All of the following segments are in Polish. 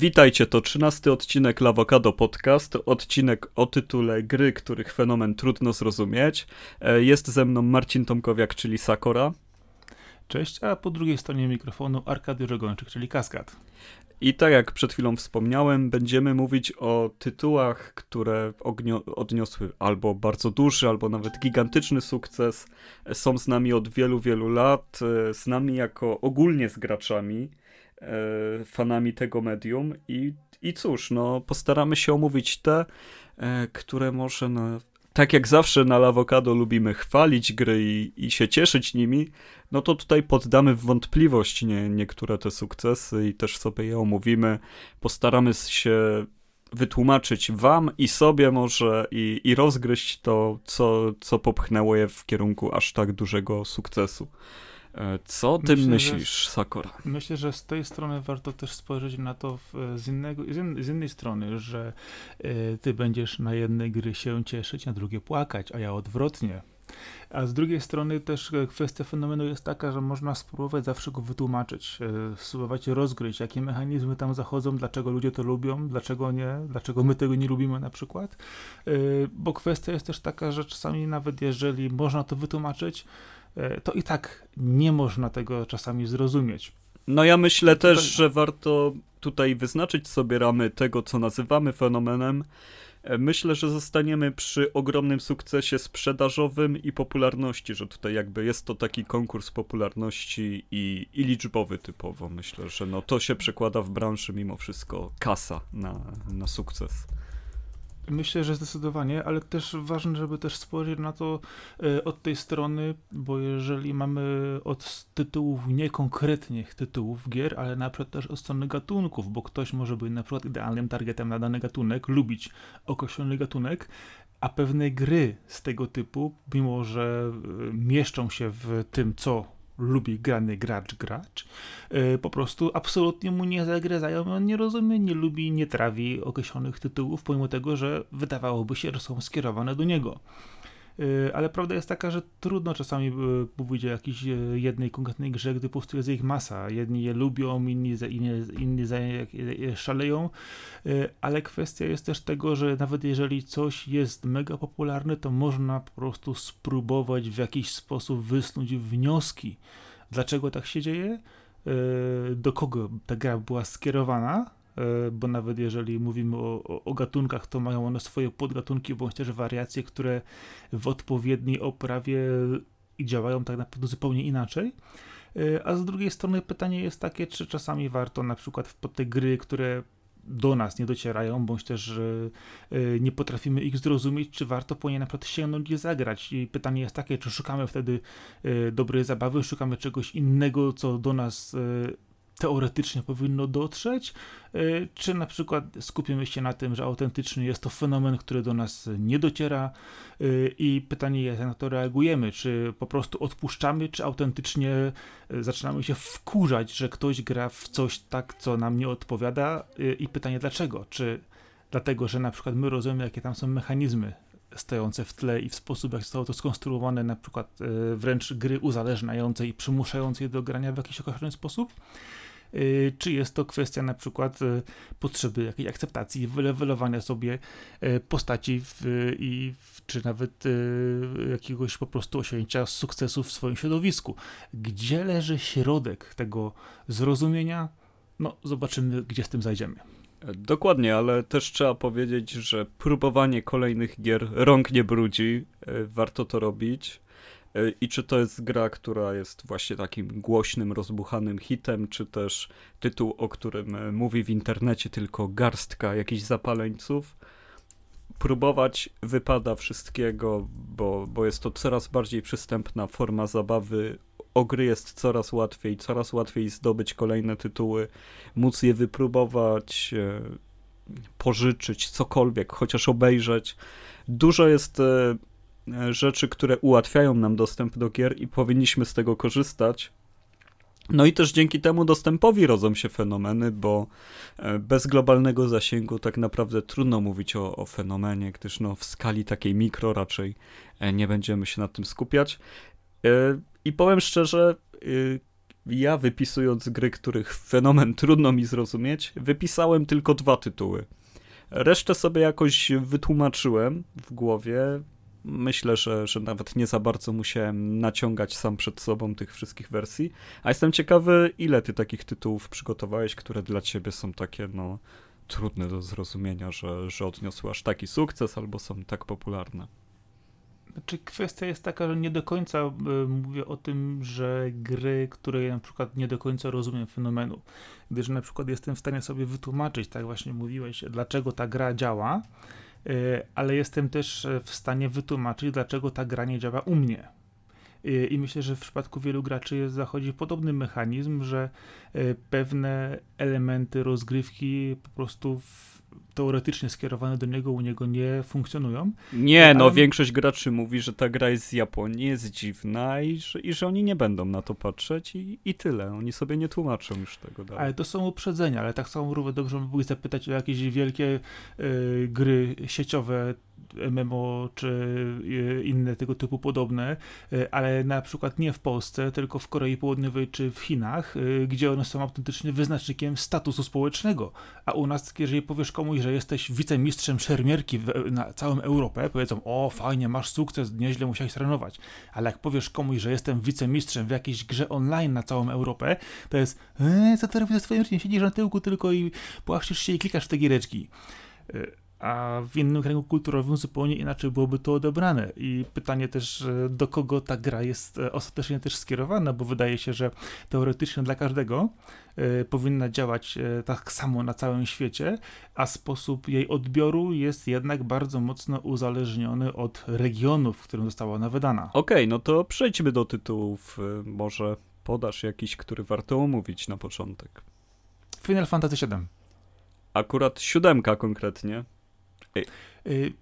Witajcie, to trzynasty odcinek Lawokado Podcast, odcinek o tytule Gry, których fenomen trudno zrozumieć. E, jest ze mną Marcin Tomkowiak, czyli Sakora. Cześć, a po drugiej stronie mikrofonu Arkadiusz Żegończyk, czyli Kaskad. I tak jak przed chwilą wspomniałem, będziemy mówić o tytułach, które odniosły albo bardzo duży, albo nawet gigantyczny sukces. Są z nami od wielu, wielu lat, e, z nami jako ogólnie z graczami, e, fanami tego medium. I, i cóż, no, postaramy się omówić te, e, które może na tak jak zawsze na Lawokado lubimy chwalić gry i, i, się cieszyć nimi, no to tutaj poddamy w wątpliwość nie, niektóre te sukcesy i też sobie je omówimy. Postaramy się wytłumaczyć wam i sobie może i, i rozgryźć to, co, co popchnęło je w kierunku aż tak dużego sukcesu. E, co ty myślę, myślisz, że, Sakura? Myślę, że z tej strony warto też spojrzeć na to w, z, innego, z, in, z innej strony, że y, ty będziesz na jednej gry się cieszyć, na drugie płakać, a ja odwrotnie. A z drugiej strony też e, kwestia fenomenu jest taka, że można spróbować zawsze go wytłumaczyć, spróbować rozgryźć, jakie mechanizmy tam zachodzą, dlaczego ludzie to lubią, dlaczego nie, dlaczego my tego nie lubimy na przykład. Bo kwestia jest też taka, że czasami nawet jeżeli można to wytłumaczyć, to i tak nie można tego czasami zrozumieć. No ja myślę też, że warto tutaj wyznaczyć sobie ramy tego, co nazywamy fenomenem. E, myślę, że zostaniemy przy ogromnym sukcesie sprzedażowym i popularności, że tutaj jakby jest to taki konkurs popularności i, i liczbowy typowo. Myślę, że no to się przekłada w branży mimo wszystko kasa na, na sukces. Myślę, że zdecydowanie, ale też ważne, żeby też spojrzeć na to e, od tej strony, bo jeżeli mamy od tytułów niekonkretnych tytułów gier, ale na przykład też od strony gatunków, bo ktoś może być na przykład idealnym targetem na dany gatunek, lubić określony gatunek, a pewne gry z tego typu, mimo że e, mieszczą się w tym, co lubi grany gracz, gracz, yy, po prostu absolutnie mu nie zagryzają, on nie rozumie, nie lubi, nie trawi określonych tytułów, pomimo tego, że wydawałoby się, że są skierowane do niego. Yy, ale prawda jest taka, że trudno czasami yy, mówić o jakiejś jednej konkretnej grze, gdy po prostu jest ich masa. Jedni je lubią, inni, za, inni, inni za szaleją, ale kwestia jest też tego, że nawet jeżeli coś jest mega popularne, to można po prostu spróbować w jakiś sposób wysnuć wnioski, dlaczego tak się dzieje, do kogo ta gra była skierowana, bo nawet jeżeli mówimy o, o, o, gatunkach, to mają one swoje podgatunki bądź też wariacje, które w odpowiedniej oprawie działają tak naprawdę zupełnie inaczej. E, a z drugiej strony pytanie jest takie, czy czasami warto na przykład pod te gry, które do nas nie docierają, bądź też e, nie potrafimy ich zrozumieć, czy warto po nie na przykład sięgnąć i zagrać. I pytanie jest takie, czy szukamy wtedy dobrej zabawy, szukamy czegoś innego, co do nas teoretycznie powinno dotrzeć, e, czy na przykład skupimy się na tym, że autentycznie jest to fenomen, który do nas nie dociera? E, i pytanie jest, jak na to reagujemy, czy po prostu odpuszczamy, czy autentycznie e, zaczynamy się wkurzać, że ktoś gra w coś tak, co nam nie odpowiada? I pytanie dlaczego, czy dlatego, że na przykład my rozumiemy, jakie tam są mechanizmy stojące w tle i w sposób, jak zostało to skonstruowane, na przykład wręcz gry uzależniające i przymuszające je do grania w jakiś określony sposób, czy jest to kwestia na przykład y, potrzeby jakiejś akceptacji, wylewelowania sobie y, postaci w, i w, czy nawet jakiegoś po prostu osiągnięcia sukcesu w swoim środowisku. Gdzie leży środek tego zrozumienia? No, zobaczymy, gdzie z tym zajdziemy. Dokładnie, ale też trzeba powiedzieć, że próbowanie kolejnych gier rąk nie brudzi. Warto to robić. E, I czy to jest gra, która jest właśnie takim głośnym, rozbuchanym hitem, czy też tytuł, o którym e, mówi w internecie tylko garstka jakichś zapaleńców? Próbować wypada wszystkiego, bo, bo jest to coraz bardziej przystępna forma zabawy. O gry jest coraz łatwiej, coraz łatwiej zdobyć kolejne tytuły, móc je wypróbować, e, pożyczyć, cokolwiek, chociaż obejrzeć. Dużo jest rzeczy, które ułatwiają nam dostęp do gier i powinniśmy z tego korzystać. No i też dzięki temu dostępowi rodzą się fenomeny, bo e, bez globalnego zasięgu tak naprawdę trudno mówić o, o fenomenie, gdyż no w skali takiej mikro raczej e, nie będziemy się nad tym skupiać. I powiem szczerze, ja wypisując gry, których fenomen trudno mi zrozumieć, wypisałem tylko dwa tytuły. Resztę sobie jakoś wytłumaczyłem w głowie. Myślę, że, że nawet nie za bardzo musiałem naciągać sam przed sobą tych wszystkich wersji. A jestem ciekawy, ile ty takich tytułów przygotowałeś, które dla ciebie są takie, no, trudne do zrozumienia, że, że odniosły aż taki sukces albo są tak popularne. Znaczy kwestia jest taka, że nie do końca y, mówię o tym, że gry, które na przykład nie do końca rozumiem fenomenu, gdyż na przykład jestem w stanie sobie wytłumaczyć, tak właśnie mówiłeś, dlaczego ta gra działa, ale jestem też w stanie wytłumaczyć, dlaczego ta gra nie działa u mnie. I myślę, że w przypadku wielu graczy jest, zachodzi podobny mechanizm, że pewne elementy rozgrywki po prostu w, teoretycznie skierowane do niego u niego nie funkcjonują. Nie, no większość graczy mówi, że ta gra jest z Japonii, jest dziwna i że, i że oni nie będą na to patrzeć i, i tyle. Oni sobie nie tłumaczą już tego dalej. Ale to są uprzedzenia, ale tak samo równie dobrze mógłbyś zapytać o jakieś wielkie y, gry sieciowe MMO czy y, inne tego typu podobne, y, ale na przykład nie w Polsce, tylko w Korei Południowej czy w Chinach, y, gdzie one są autentycznie wyznacznikiem statusu społecznego. A u nas, jeżeli powiesz komuś, że jesteś wicemistrzem szermierki na całą Europę, powiedzą, o fajnie, masz sukces, nieźle musiałeś trenować. Ale jak powiesz komuś, że jestem wicemistrzem w jakiejś grze online na całą Europę, to jest, e, co ty robisz ze swoim życiem? Siedzisz na tyłku tylko i płaszczysz się i klikasz w te giereczki a w innym kręgu kulturowym zupełnie inaczej byłoby to odebrane. I pytanie też, do kogo ta gra jest e, ostatecznie też skierowana, bo wydaje się, że teoretycznie dla każdego y, powinna działać tak samo na całym świecie, a sposób jej odbioru jest jednak bardzo mocno uzależniony od regionu, w którym została ona wydana. Okej, okay, no to przejdźmy do tytułów. Może podasz jakiś, który warto omówić na początek. Final Fantasy VII. Akurat siódemka konkretnie. Y,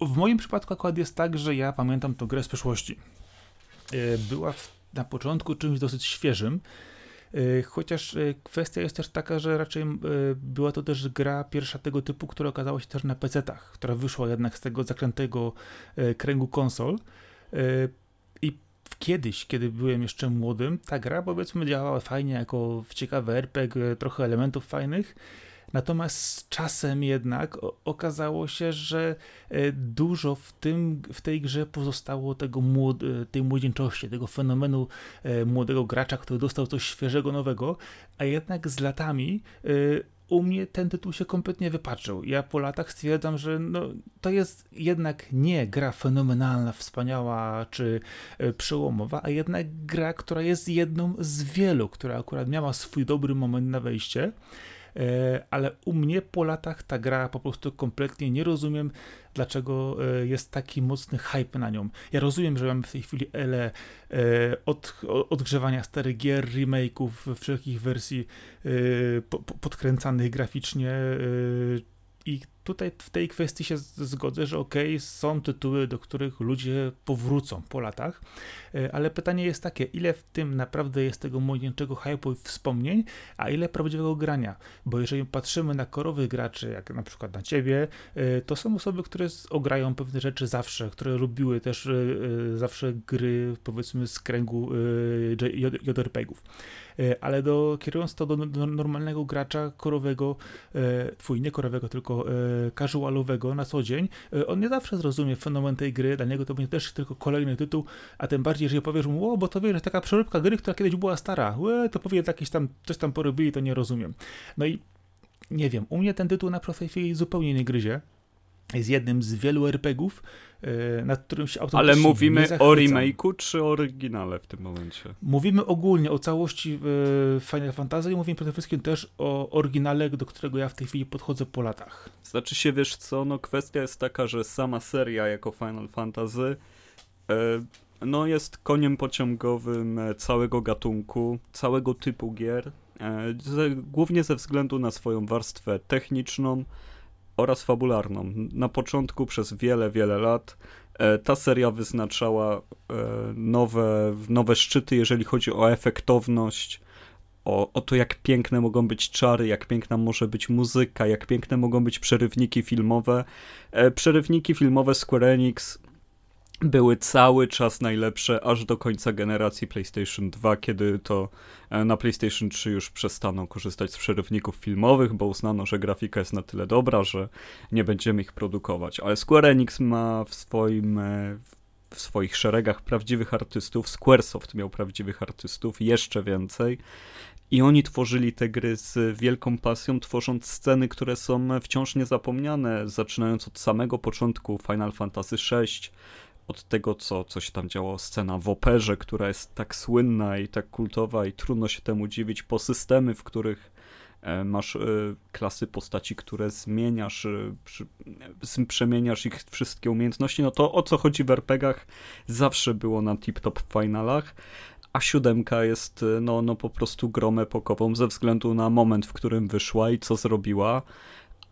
w moim przypadku akurat jest tak, że ja pamiętam tę grę z przeszłości. Y, była w, na początku czymś dosyć świeżym, y, chociaż kwestia jest też taka, że raczej była to też gra pierwsza tego typu, która okazała się też na PC-tach, która wyszła jednak z tego zaklętego kręgu konsol. I kiedyś, kiedy byłem jeszcze młodym, ta gra powiedzmy działała fajnie jako ciekawy RPG, trochę elementów fajnych, Natomiast z czasem jednak okazało się, że e, dużo w, tym, w tej grze pozostało tego młod, e, tej młodzieńczości, tego fenomenu e, młodego gracza, który dostał coś świeżego, nowego, a jednak z latami u mnie ten tytuł się kompletnie wypaczył. Ja po latach stwierdzam, że no, to jest jednak nie gra fenomenalna, wspaniała czy przełomowa, a jednak gra, która jest jedną z wielu, która akurat miała swój dobry moment na wejście. E, ale u mnie po latach ta gra po prostu kompletnie nie rozumiem, dlaczego e, jest taki mocny hype na nią. Ja rozumiem, że mamy w tej chwili ele od, odgrzewania starych gier, remake'ów, wszelkich wersji podkręcanych graficznie i tutaj w tej kwestii się zgodzę, że ok, są tytuły, do których ludzie powrócą po latach, e, ale pytanie jest takie, ile w tym naprawdę jest tego młodzieńczego hype'u i wspomnień, a ile prawdziwego grania, bo jeżeli patrzymy na korowych graczy, jak na przykład na ciebie, e, to są osoby, które ograją pewne rzeczy zawsze, które lubiły też e, zawsze gry, powiedzmy z kręgu JRPG-ów. Ale do, kierując to do, do normalnego gracza korowego, twój nie korowego, tylko casualowego na co dzień, on nie zawsze zrozumie fenomen tej gry, dla niego to będzie też tylko kolejny tytuł, a tym bardziej, jeżeli powiesz mu, o, bo to wiesz, taka przeróbka gry, która kiedyś była stara, Łe, to powie jakieś tam, coś tam porobili, to nie rozumiem. No i nie wiem, u mnie ten tytuł na przykład w tej chwili zupełnie nie gryzie jest jednym z wielu RPGów, e, nad którym się autentycznie Ale mówimy o remake'u czy o oryginale w tym momencie? Mówimy ogólnie o całości e, Final Fantasy i mówimy przede wszystkim też o oryginale, do którego ja w tej chwili podchodzę po latach. Znaczy się, wiesz co, no kwestia jest taka, że sama seria jako Final Fantasy e, no jest koniem pociągowym całego gatunku, całego typu gier, głównie ze względu na swoją warstwę techniczną, oraz fabularną. Na początku przez wiele, wiele lat e, ta seria wyznaczała e, nowe, nowe szczyty, jeżeli chodzi o efektowność, o, o to, jak piękne mogą być czary, jak piękna może być muzyka, jak piękne mogą być przerywniki filmowe. E, przerywniki filmowe Square Enix były cały czas najlepsze, aż do końca generacji PlayStation 2, kiedy to e, na PlayStation 3 już przestano korzystać z przerywników filmowych, bo uznano, że grafika jest na tyle dobra, że nie będziemy ich produkować. Ale Square Enix ma w swoim e, w swoich szeregach prawdziwych artystów. Squaresoft miał prawdziwych artystów, jeszcze więcej. I oni tworzyli te gry z wielką pasją, tworząc sceny, które są wciąż niezapomniane, zaczynając od samego początku Final Fantasy VI, od tego, co, co się tam działo, scena w operze, która jest tak słynna i tak kultowa i trudno się temu dziwić, po systemy, w których e, masz e, klasy postaci, które zmieniasz, e, przemieniasz ich wszystkie umiejętności, no to o co chodzi w RPGach zawsze było na tip-top finalach, a siódemka jest no, no po prostu grą epokową ze względu na moment, w którym wyszła i co zrobiła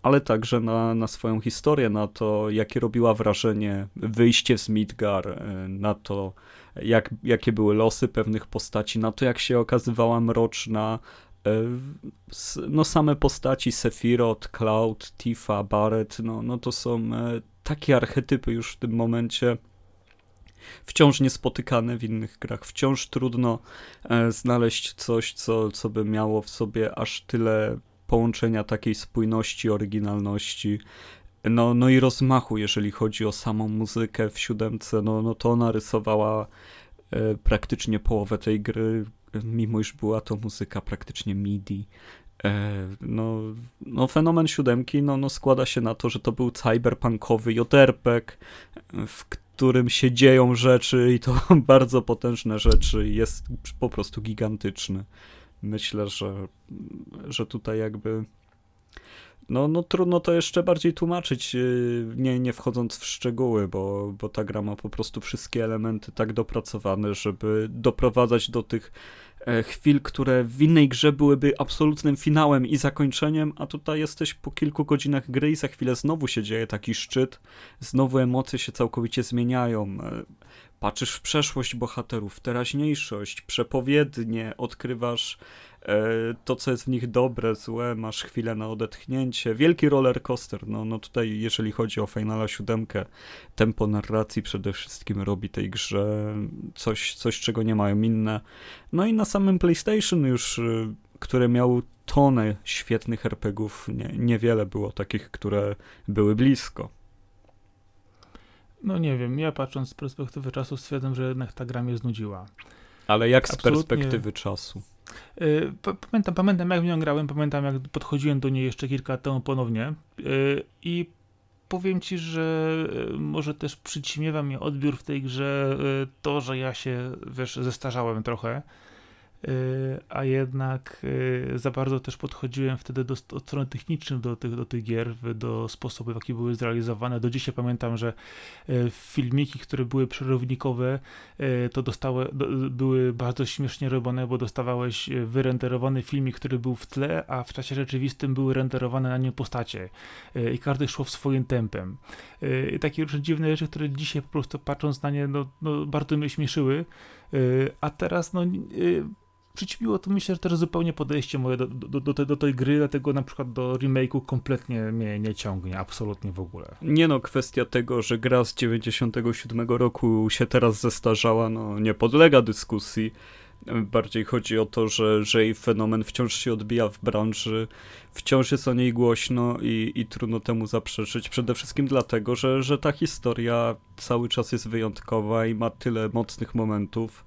ale także na, na swoją historię, na to, jakie robiła wrażenie wyjście z Midgar, e, na to, jak, jakie były losy pewnych postaci, na to, jak się okazywała mroczna. E, no same postaci Sephiroth, Cloud, Tifa, Barret, no, no to są e, takie archetypy już w tym momencie wciąż niespotykane w innych grach. Wciąż trudno znaleźć coś, co, co by miało w sobie aż tyle połączenia takiej spójności, oryginalności, no, no i rozmachu, jeżeli chodzi o samą muzykę w siódemce, no, no to ona rysowała e, praktycznie połowę tej gry, mimo iż była to muzyka praktycznie MIDI. E, no, no fenomen siódemki no, no składa się na to, że to był cyberpunkowy joterpek, w którym się dzieją rzeczy i to bardzo potężne rzeczy jest po prostu gigantyczny myślę, że, że tutaj jakby no, no trudno to jeszcze bardziej tłumaczyć, y, nie, nie wchodząc w szczegóły, bo, bo ta gra ma po prostu wszystkie elementy tak dopracowane, żeby doprowadzać do tych e, chwil, które w innej grze byłyby absolutnym finałem i zakończeniem, a tutaj jesteś po kilku godzinach gry i za chwilę znowu się dzieje taki szczyt, znowu emocje się całkowicie zmieniają. Patrzysz w przeszłość bohaterów, w teraźniejszość, przepowiednie, odkrywasz e, to, co jest w nich dobre, złe, masz chwilę na odetchnięcie. Wielki roller coaster. No, no tutaj, jeżeli chodzi o Finala 7, tempo narracji przede wszystkim robi tej grze coś, coś czego nie mają inne. No i na samym PlayStation już, y, które miał tonę świetnych RPGów, nie, niewiele było takich, które były blisko. No nie wiem, ja patrząc z perspektywy czasu stwierdzam, że jednak ta gra mnie znudziła. Ale jak z Absolutnie... perspektywy czasu? Y, pamiętam, pamiętam jak w nią grałem, pamiętam jak podchodziłem do niej jeszcze kilka lat temu ponownie y, i powiem ci, że y, może też przyćmiewa mnie odbiór w tej grze to, że ja się, wiesz, zestarzałem trochę a jednak y, za bardzo też podchodziłem wtedy do, od strony technicznej do tych, do tych gier, do sposobu, w jaki były zrealizowane. Do dzisiaj pamiętam, że y, filmiki, które były przerownikowe, to dostały, były bardzo śmiesznie robione, bo dostawałeś wyrenderowany filmik, który był w tle, a w czasie rzeczywistym były renderowane na nim postacie i każdy szło w swoim tempem. I takie różne dziwne rzeczy, które dzisiaj po prostu patrząc na nie, no, no bardzo mnie śmieszyły, a teraz no przyćmiło to myślę, że też zupełnie podejście moje do, do, do, do, do tej gry, dlatego na przykład do remake'u kompletnie mnie nie ciągnie, absolutnie w ogóle. Nie no, kwestia tego, że gra z 97 roku się teraz zestarzała, no nie podlega dyskusji. Bardziej chodzi o to, że, że jej fenomen wciąż się odbija w branży, wciąż jest o niej głośno i, i trudno temu zaprzeczyć. Przede wszystkim dlatego, że, że ta historia cały czas jest wyjątkowa i ma tyle mocnych momentów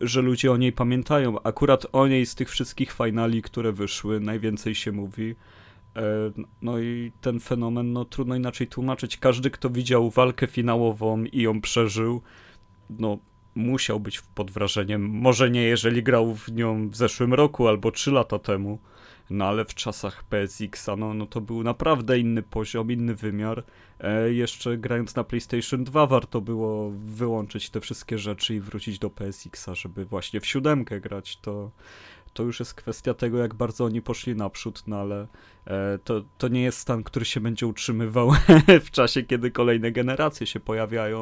że ludzie o niej pamiętają. Akurat o niej z tych wszystkich finali, które wyszły, najwięcej się mówi. E, no i ten fenomen, no trudno inaczej tłumaczyć. Każdy, kto widział walkę finałową i ją przeżył, no musiał być pod wrażeniem. Może nie, jeżeli grał w nią w zeszłym roku albo trzy lata temu, no ale w czasach PSX-a, no, no to był naprawdę inny poziom, inny wymiar. E, jeszcze grając na PlayStation 2 warto było wyłączyć te wszystkie rzeczy i wrócić do PSX-a, żeby właśnie w siódemkę grać. To, to już jest kwestia tego, jak bardzo oni poszli naprzód, no ale e, to, to nie jest stan, który się będzie utrzymywał w czasie, kiedy kolejne generacje się pojawiają.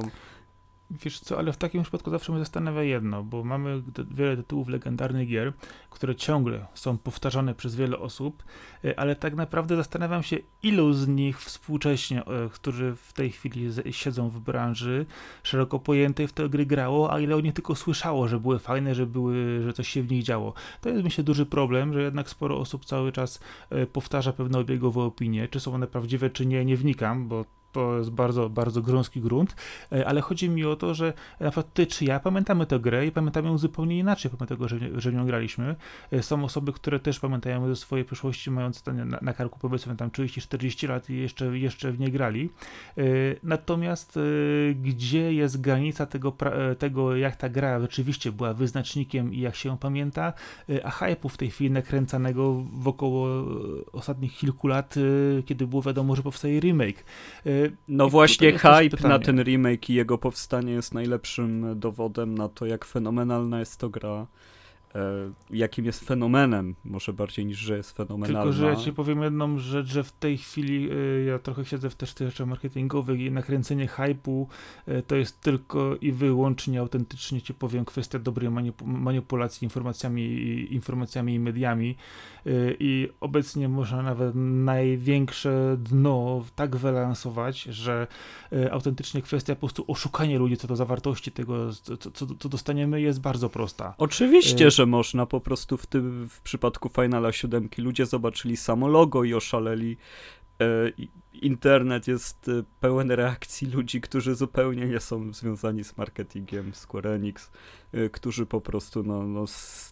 Wiesz co, ale w takim przypadku zawsze mnie zastanawia jedno, bo mamy wiele tytułów legendarnych gier, które ciągle są powtarzane przez wiele osób, e, ale tak naprawdę zastanawiam się, ilu z nich współcześnie, e, którzy w tej chwili siedzą w branży szeroko pojętej w te gry grało, a ile o nich tylko słyszało, że były fajne, że były, że coś się w nich działo. To jest myślę duży problem, że jednak sporo osób cały czas e, powtarza pewne obiegowe opinie, czy są one prawdziwe, czy nie, nie wnikam, bo to jest bardzo, bardzo grząski grunt, e, ale chodzi mi o to, że na przykład ty czy ja pamiętamy tę grę i pamiętamy ją zupełnie inaczej, pomimo tego, że, że w nią graliśmy. E, są osoby, które też pamiętają ze swojej przeszłości, mając na, na karku powiedzmy tam 30-40 lat i jeszcze, jeszcze w nie grali. E, natomiast gdzie jest granica tego, tego, jak ta gra rzeczywiście była wyznacznikiem i jak się ją pamięta, a hype'u w tej chwili nakręcanego wokoło ostatnich kilku lat, kiedy było wiadomo, że powstaje remake. No właśnie hype na ten remake i jego powstanie jest najlepszym dowodem na to, jak fenomenalna jest to gra. E, jakim jest fenomenem, może bardziej niż, że jest fenomenalna. Tylko, że ja ci powiem jedną rzecz, że w tej chwili y, ja trochę siedzę w też tych rzeczach marketingowych i nakręcenie hypu y, to jest tylko i wyłącznie, autentycznie ci powiem, kwestia dobrej manip manipulacji informacjami, informacjami i mediami i obecnie można nawet największe dno tak wylansować, że autentycznie kwestia po prostu oszukania ludzi co do zawartości tego, co, co, co dostaniemy jest bardzo prosta. Oczywiście, że że można po prostu w tym, w przypadku Finala 7 ludzie zobaczyli samo logo i oszaleli. E, internet jest e, pełen reakcji ludzi, którzy zupełnie nie są związani z marketingiem Square Enix, e, którzy po prostu no, no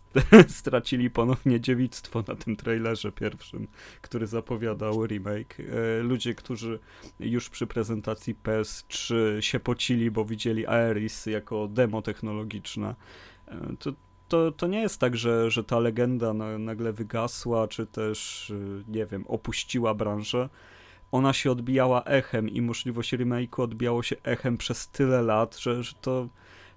stracili ponownie dziewictwo na tym trailerze pierwszym, który zapowiadał remake. Ludzie, którzy już przy prezentacji PS3 się pocili, bo widzieli Aeris jako demo technologiczne. To to, to nie jest tak, że, że ta legenda nagle wygasła, czy też, y, nie wiem, opuściła branżę. Ona się odbijała echem i możliwość remake'u odbijało się echem przez tyle lat, że, że to,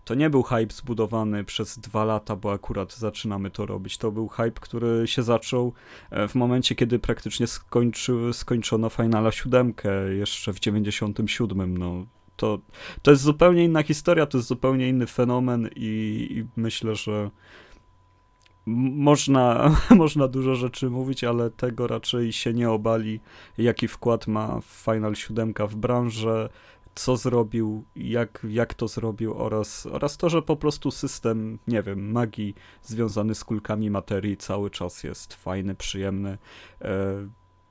to nie był hype zbudowany przez dwa lata, bo akurat zaczynamy to robić. To był hype, który się zaczął e, w momencie, kiedy praktycznie skończy, skończono Finala 7 jeszcze w 97. No, to, to jest zupełnie inna historia, to jest zupełnie inny fenomen i, i myślę, że można, można dużo rzeczy mówić, ale tego raczej się nie obali, jaki wkład ma Final 7 w branżę, co zrobił, jak, jak to zrobił oraz, oraz to, że po prostu system, nie wiem, magii związany z kulkami materii cały czas jest fajny, przyjemny e,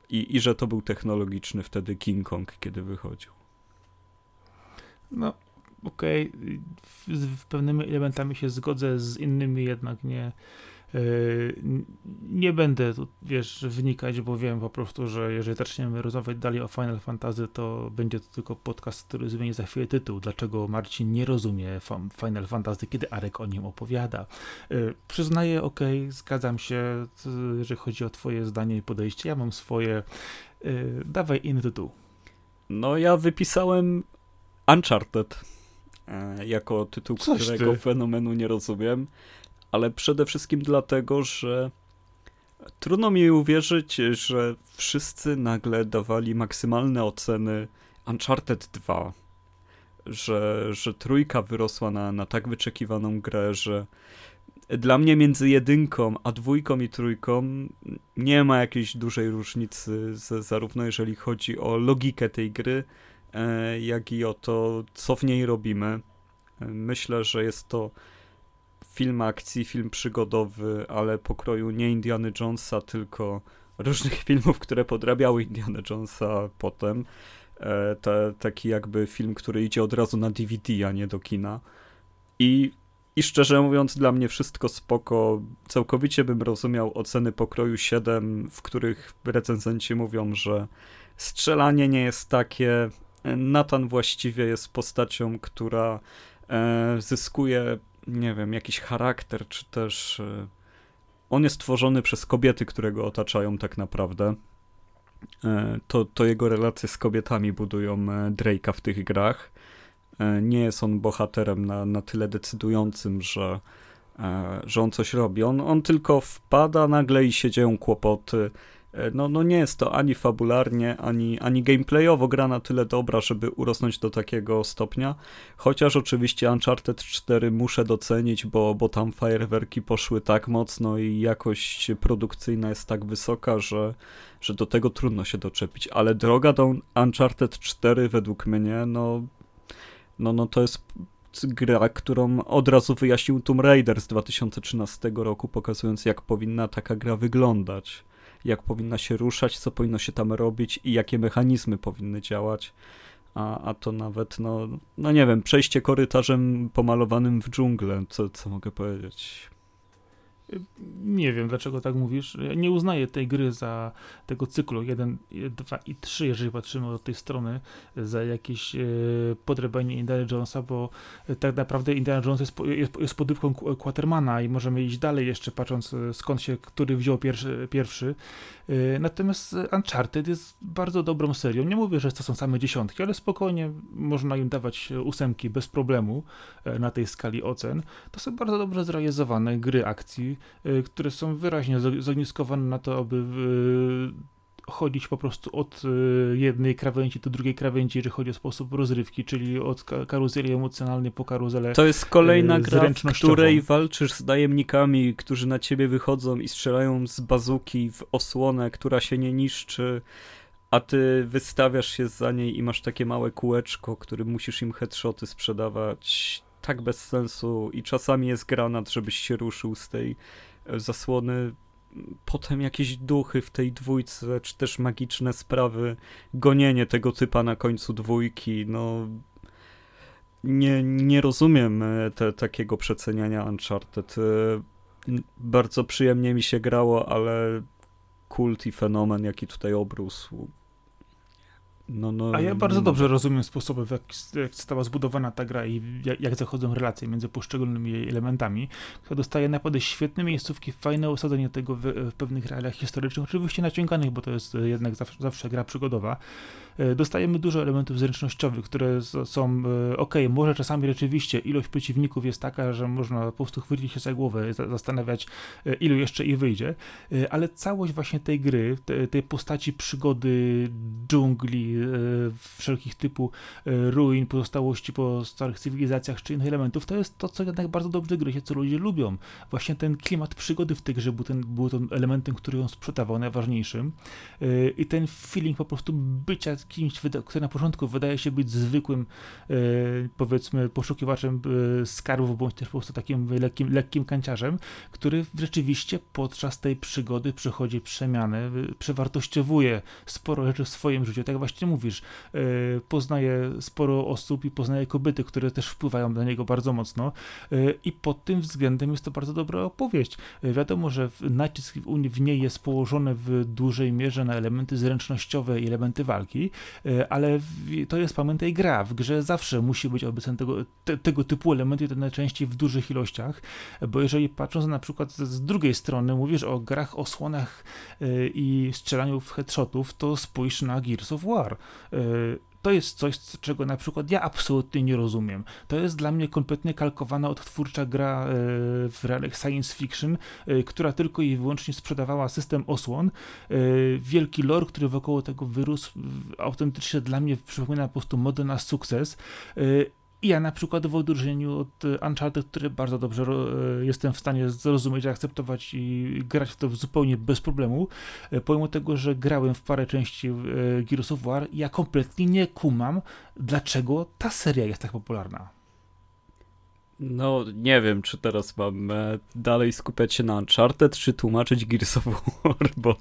i, i że to był technologiczny wtedy King Kong, kiedy wychodził. No, okej, okay. z pewnymi elementami się zgodzę, z innymi jednak nie. E, nie będę tu, wiesz, wnikać, bo wiem po prostu, że jeżeli zaczniemy rozmawiać dalej o Final Fantasy, to będzie to tylko podcast, który zmieni za chwilę tytuł. Dlaczego Marcin nie rozumie Final Fantasy, kiedy Arek o nim opowiada? E, przyznaję, ok, zgadzam się, jeżeli chodzi o twoje zdanie i podejście. Ja mam swoje. E, dawaj inny tytuł. No ja wypisałem Uncharted e, jako tytuł, Coś którego ty. fenomenu nie rozumiem, ale przede wszystkim dlatego, że trudno mi uwierzyć, że wszyscy nagle dawali maksymalne oceny Uncharted 2, że, że trójka wyrosła na, na tak wyczekiwaną grę, że dla mnie między jedynką a dwójką i trójką nie ma jakiejś dużej różnicy, zarówno jeżeli chodzi o logikę tej gry, jak i o to, co w niej robimy. E, myślę, że jest to film akcji, film przygodowy, ale pokroju nie Indiana Jonesa, tylko różnych filmów, które podrabiały Indiana Jonesa potem. E, te, taki jakby film, który idzie od razu na DVD, a nie do kina. I, I szczerze mówiąc, dla mnie wszystko spoko. Całkowicie bym rozumiał oceny pokroju 7, w których recenzenci mówią, że strzelanie nie jest takie, Nathan właściwie jest postacią, która e, zyskuje, nie wiem, jakiś charakter, czy też e, on jest tworzony przez kobiety, które go otaczają tak naprawdę. E, to, to jego relacje z kobietami budują Drake'a w tych grach. Nie jest on bohaterem na, na tyle decydującym, że, że on coś robi. On, on tylko wpada nagle i się dzieją kłopoty no, no nie jest to ani fabularnie, ani, ani gameplayowo gra na tyle dobra, żeby urosnąć do takiego stopnia. Chociaż oczywiście Uncharted 4 muszę docenić, bo, bo tam fajerwerki poszły tak mocno i jakość produkcyjna jest tak wysoka, że, że do tego trudno się doczepić. Ale droga do Uncharted 4 według mnie, no, no, no to jest gra, którą od razu wyjaśnił Tomb Raider z 2013 roku, pokazując jak powinna taka gra wyglądać jak powinna się ruszać, co powinno się tam robić i jakie mechanizmy powinny działać. A, a to nawet, no, no nie wiem, przejście korytarzem pomalowanym w dżunglę, co, co mogę powiedzieć. Nie wiem, dlaczego tak mówisz. Nie uznaję tej gry za tego cyklu 1, 2 i 3, jeżeli patrzymy od tej strony, za jakieś e, podrębanie Indiana Jonesa, bo tak naprawdę Indiana Jones jest, jest, jest podróbką Quatermana i możemy iść dalej jeszcze, patrząc e, skąd się który wziął pierwszy. pierwszy. E, natomiast Uncharted jest bardzo dobrą serią. Nie mówię, że to są same dziesiątki, ale spokojnie można im dawać ósemki bez problemu na tej skali ocen. To są bardzo dobrze zrealizowane gry akcji, Y, które są wyraźnie zogniskowane na to, aby y, chodzić po prostu od y, jednej krawędzi do drugiej krawędzi, jeżeli chodzi o sposób rozrywki, czyli od karuzeli emocjonalnej po karuzelę To jest kolejna gra, w której walczysz z najemnikami, którzy na ciebie wychodzą i strzelają z bazuki w osłonę, która się nie niszczy, a ty wystawiasz się za niej i masz takie małe kółeczko, którym musisz im headshoty sprzedawać tak bez sensu i czasami jest granat, żebyś się ruszył z tej e, zasłony. Potem jakieś duchy w tej dwójce, czy też magiczne sprawy, gonienie tego typa na końcu dwójki, no nie, nie rozumiem e, te, takiego przeceniania Uncharted. E, bardzo przyjemnie mi się grało, ale kult i fenomen, jaki tutaj obrósł, no, no, A ja bardzo dobrze rozumiem sposoby, w jaki jak została zbudowana ta gra i jak, jak, zachodzą relacje między poszczególnymi jej elementami, która dostaje naprawdę świetne miejscówki, fajne osadzenie tego w, w pewnych realiach historycznych, oczywiście naciąganych, bo to jest jednak zawsze, zawsze gra przygodowa. E, dostajemy dużo elementów zręcznościowych, które są e, ok, może czasami rzeczywiście ilość przeciwników jest taka, że można po prostu chwycić się za głowę, zastanawiać e, ilu jeszcze i wyjdzie, ale całość właśnie tej gry, tej postaci przygody dżungli, wszelkich typu ruin, pozostałości po starych cywilizacjach czy innych elementów, to jest to, co jednak bardzo dobrze gry się, co ludzie lubią. Właśnie ten klimat przygody w tej grze był, ten, był tym elementem, który ją sprzedawał, najważniejszym i ten feeling po prostu bycia kimś, kto na początku wydaje się być zwykłym, e, powiedzmy, poszukiwaczem e, skarbów, bądź też po prostu takim lekkim, lekkim kanciarzem, który rzeczywiście podczas tej przygody przechodzi przemianę, przewartościowuje sporo rzeczy w swoim życiu. Tak właśnie mówisz, e, poznaje sporo osób i poznaje kobiety, które też wpływają na niego bardzo mocno i pod tym względem jest to bardzo dobra opowieść. Wiadomo, że nacisk w niej jest położony w dużej mierze na elementy zręcznościowe i elementy walki, E, ale to jest, pamiętaj, gra. W grze zawsze musi być obecny tego, te, tego typu elementy, to najczęściej w dużych ilościach, bo jeżeli patrząc na przykład z drugiej strony, mówisz o grach, osłonach e, i strzelaniu w headshotów, to spójrz na Gears of War e, to jest coś, czego na przykład ja absolutnie nie rozumiem. To jest dla mnie kompletnie kalkowana odtwórcza gra w realiach science fiction, która tylko i wyłącznie sprzedawała system osłon. Wielki lore, który wokół tego wyrósł, autentycznie dla mnie przypomina po prostu modę na sukces. I ja na przykład w odróżnieniu od Uncharted, który bardzo dobrze e, jestem w stanie zrozumieć, akceptować i grać w to zupełnie bez problemu, e, pomimo tego, że grałem w parę części e, Gears of War, ja kompletnie nie kumam, dlaczego ta seria jest tak popularna. No, nie wiem, czy teraz mam e, dalej skupiać się na Uncharted, czy tłumaczyć Gears of War, bo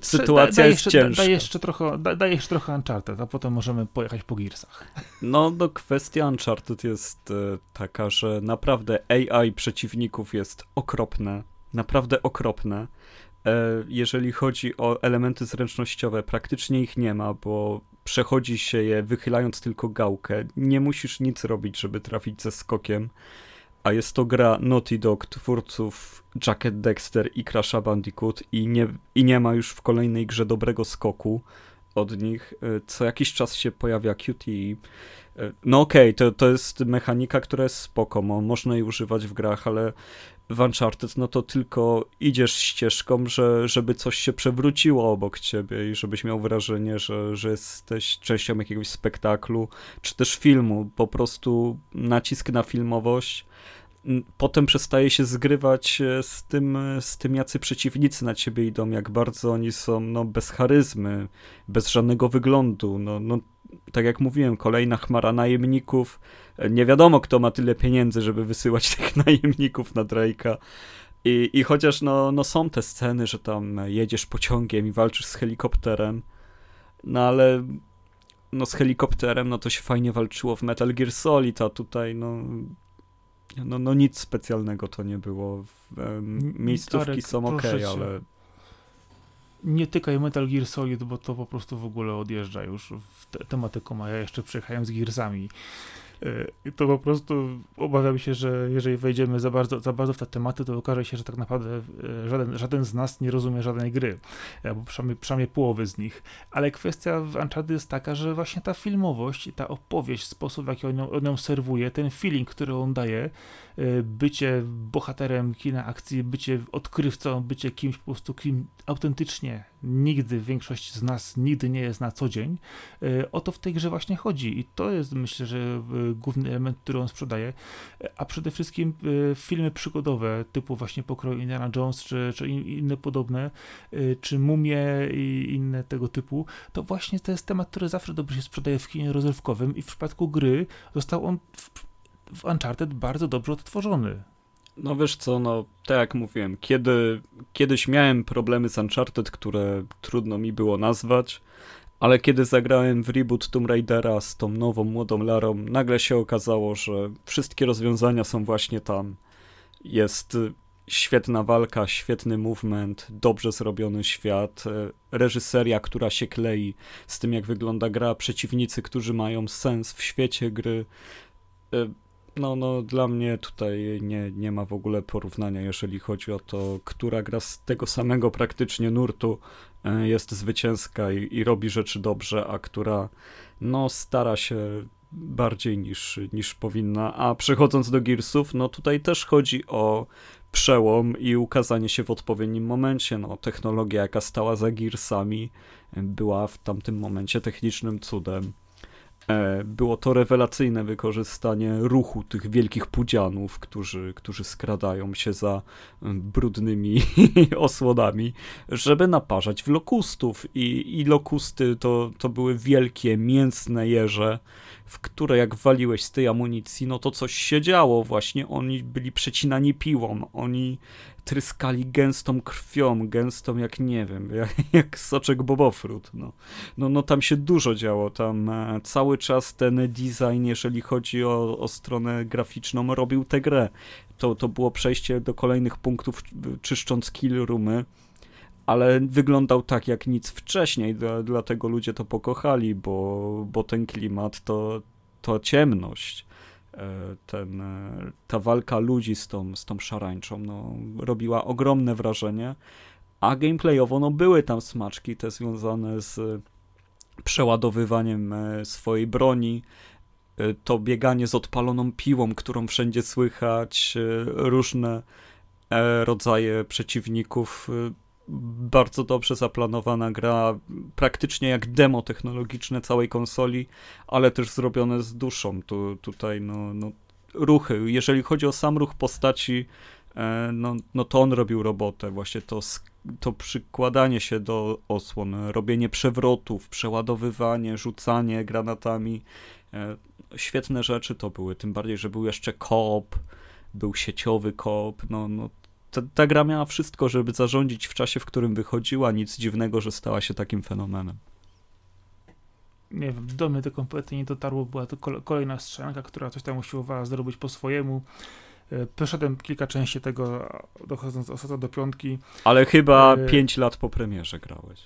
sytuacja da, jest jeszcze, ciężka. Daj jeszcze, trochę, da, jeszcze trochę Uncharted, a potem możemy pojechać po Gearsach. No, no kwestia Uncharted jest e, taka, że naprawdę AI przeciwników jest okropne, naprawdę okropne. E, jeżeli chodzi o elementy zręcznościowe, praktycznie ich nie ma, bo przechodzi się je wychylając tylko gałkę. Nie musisz nic robić, żeby trafić ze skokiem. A jest to gra Naughty Dog, twórców Jacket Dexter i Crasha Bandicoot i nie, i nie ma już w kolejnej grze dobrego skoku od nich. Co jakiś czas się pojawia QTE. No okej, okay, to, to jest mechanika, która jest spoko, można jej używać w grach, ale w Uncharted, no to tylko idziesz ścieżką, że, żeby coś się przewróciło obok ciebie i żebyś miał wrażenie, że, że jesteś częścią jakiegoś spektaklu, czy też filmu. Po prostu nacisk na filmowość potem przestaje się zgrywać e, z tym, z tym, jacy przeciwnicy na ciebie idą, jak bardzo oni są no, bez charyzmy, bez żadnego wyglądu. No, no, tak jak mówiłem, kolejna chmara najemników. E, nie wiadomo, kto ma tyle pieniędzy, żeby wysyłać tych najemników na Drake'a. I, I chociaż no, no są te sceny, że tam jedziesz pociągiem i walczysz z helikopterem, no ale no z helikopterem no to się fajnie walczyło w Metal Gear Solid, a tutaj no no, no nic specjalnego to nie było. Miejscówki Arek, są ok, ale... Nie tykaj Metal Gear Solid, bo to po prostu w ogóle odjeżdża już w te tematyką, a ja jeszcze przyjechałem z Gearsami. To po prostu obawiam się, że jeżeli wejdziemy za bardzo, za bardzo w te tematy, to okaże się, że tak naprawdę y, żaden, żaden z nas nie rozumie żadnej gry, albo przynajmniej, przynajmniej połowy z nich. Ale kwestia w Uncharted jest taka, że właśnie ta filmowość ta opowieść, sposób w jaki on ją, on ją serwuje, ten feeling, który on daje, y, bycie bohaterem kina akcji, bycie odkrywcą, bycie kimś po prostu, kim autentycznie nigdy większość z nas nigdy nie jest na co dzień, o to w tej grze właśnie chodzi i to jest myślę, że główny element, który on sprzedaje, a przede wszystkim e, filmy przygodowe typu właśnie pokroju Indiana Jones czy, czy inne podobne, e, czy Mumie i inne tego typu, to właśnie to jest temat, który zawsze dobrze się sprzedaje w kinie rozrywkowym i w przypadku gry został on w, w Uncharted bardzo dobrze odtworzony. No wiesz co, no tak jak mówiłem, kiedy kiedyś miałem problemy z Uncharted, które trudno mi było nazwać, ale kiedy zagrałem w reboot Tomb Raidera z tą nową, młodą Larą, nagle się okazało, że wszystkie rozwiązania są właśnie tam. Jest y, świetna walka, świetny movement, dobrze zrobiony świat, y, reżyseria, która się klei z tym, jak wygląda gra, przeciwnicy, którzy mają sens w świecie gry. No, no, dla mnie tutaj nie, nie ma w ogóle porównania, jeżeli chodzi o to, która gra z tego samego praktycznie nurtu e, jest zwycięska i, i robi rzeczy dobrze, a która no stara się bardziej niż, niż powinna. A przechodząc do Gearsów, no tutaj też chodzi o przełom i ukazanie się w odpowiednim momencie. No, technologia, jaka stała za Gearsami, była w tamtym momencie technicznym cudem. E, było to rewelacyjne wykorzystanie ruchu tych wielkich pudzianów, którzy, którzy skradają się za brudnymi osłonami, żeby naparzać w lokustów. I, i lokusty to, to były wielkie, mięsne jeże, w które jak waliłeś z tej amunicji, no to coś się działo właśnie. Oni byli przecinani piłą, oni tryskali gęstą krwią, gęstą jak nie wiem, jak, jak soczek bobofrut. No. No, no tam się dużo działo, tam e, cały czas ten design, jeżeli chodzi o, o stronę graficzną, robił tę grę. To, to było przejście do kolejnych punktów, czyszcząc kill roomy ale wyglądał tak jak nic wcześniej, dlatego ludzie to pokochali, bo, bo ten klimat to, to ciemność. E, ten, e, ta walka ludzi z tą, z tą szarańczą no, robiła ogromne wrażenie, a gameplayowo no, były tam smaczki te związane z przeładowywaniem e, swojej broni, to bieganie z odpaloną piłą, którą wszędzie słychać, różne rodzaje przeciwników bardzo dobrze zaplanowana gra, praktycznie jak demo technologiczne całej konsoli, ale też zrobione z duszą. Tu, tutaj no, no, ruchy, jeżeli chodzi o sam ruch postaci, e, no, no to on robił robotę, właśnie to, to przykładanie się do osłon, robienie przewrotów, przeładowywanie, rzucanie granatami, e, świetne rzeczy to były, tym bardziej, że był jeszcze koop, był sieciowy koop, no, no ta, ta, gra miała wszystko, żeby zarządzić w czasie, w którym wychodziła. Nic dziwnego, że stała się takim fenomenem. Nie wiem, do mnie to kompletnie nie dotarło. Była to kolejna strzelanka, która coś tam usiłowała zrobić po swojemu. E, przeszedłem kilka części tego, dochodząc ostatnio do piątki. Ale chyba e... 5 lat po premierze grałeś.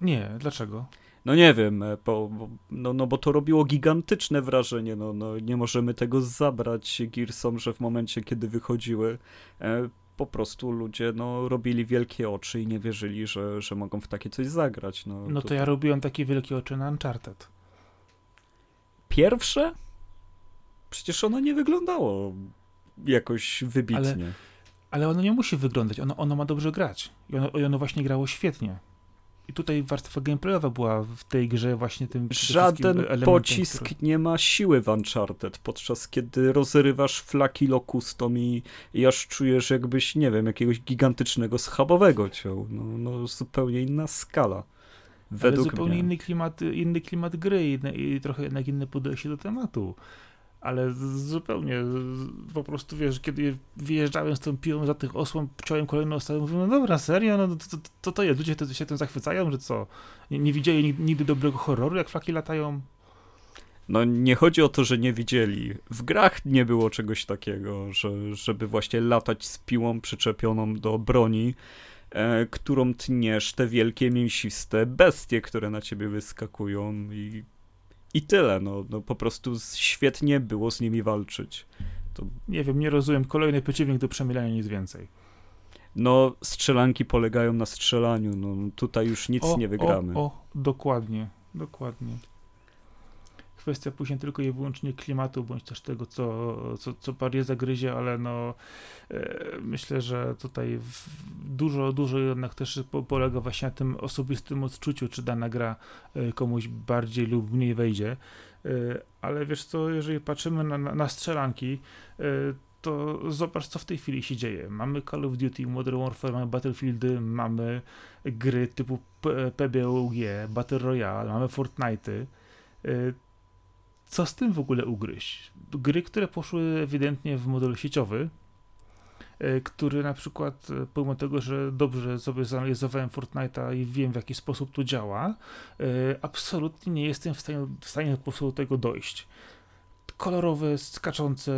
Nie, dlaczego? No nie wiem, e, bo, no, no bo to robiło gigantyczne wrażenie, no, no nie możemy tego zabrać Gearsom, że w momencie, kiedy wychodziły, e, po prostu ludzie no, robili wielkie oczy i nie wierzyli, że, że mogą w takie coś zagrać. No, no to, to ja robiłem takie wielkie oczy na Uncharted. Pierwsze? Przecież ono nie wyglądało jakoś wybitnie. Ale, ale ono nie musi wyglądać, ono, ono ma dobrze grać. I ono, i ono właśnie grało świetnie. I tutaj warstwa gameplayowa była w tej grze właśnie tym Żaden pocisk który... nie ma siły w Uncharted, podczas kiedy rozrywasz flaki lokustom i, i aż czujesz jakbyś, nie wiem, jakiegoś gigantycznego schabowego ciął. No, no zupełnie inna skala. Według Ale zupełnie mnie. inny klimat, inny klimat gry i, i trochę jednak inne podejście do tematu ale zupełnie po prostu wiesz, kiedy wyjeżdżałem z tą piłą za tych osłon, chciałem kolejną osobę, mówię, no dobra, serio, no to to, to jest, ludzie się tym zachwycają, że co, nie, nie widzieli nigdy dobrego horroru, jak flaki latają? No nie chodzi o to, że nie widzieli. W grach nie było czegoś takiego, że, żeby właśnie latać z piłą przyczepioną do broni, e, którą tniesz te wielkie, mięsiste bestie, które na ciebie wyskakują i i tyle, no, no po prostu świetnie było z nimi walczyć. To... Nie wiem, nie rozumiem, kolejny przeciwnik do przemielania, nic więcej. No, strzelanki polegają na strzelaniu, no tutaj już nic o, nie wygramy. O, o, dokładnie, dokładnie kwestia później tylko i wyłącznie klimatu, bądź też tego, co, co, co parię zagryzie, ale no e, myślę, że tutaj dużo, dużo jednak też po, polega właśnie na tym osobistym odczuciu, czy dana gra e, komuś bardziej lub mniej wejdzie. E, ale wiesz co, jeżeli patrzymy na, na, strzelanki, to zobacz, co w tej chwili się dzieje. Mamy Call of Duty, Modern Warfare, mamy Battlefieldy, mamy gry typu PBUG, Battle Royale, mamy Fortnite. Co z tym w ogóle ugryźć? Gry, które poszły ewidentnie w model sieciowy, e, który na przykład, e, pomimo tego, że dobrze sobie zanalizowałem Fortnite'a i wiem w jaki sposób to działa, e, absolutnie nie jestem w stanie, w stanie do tego dojść. Kolorowe, skaczące,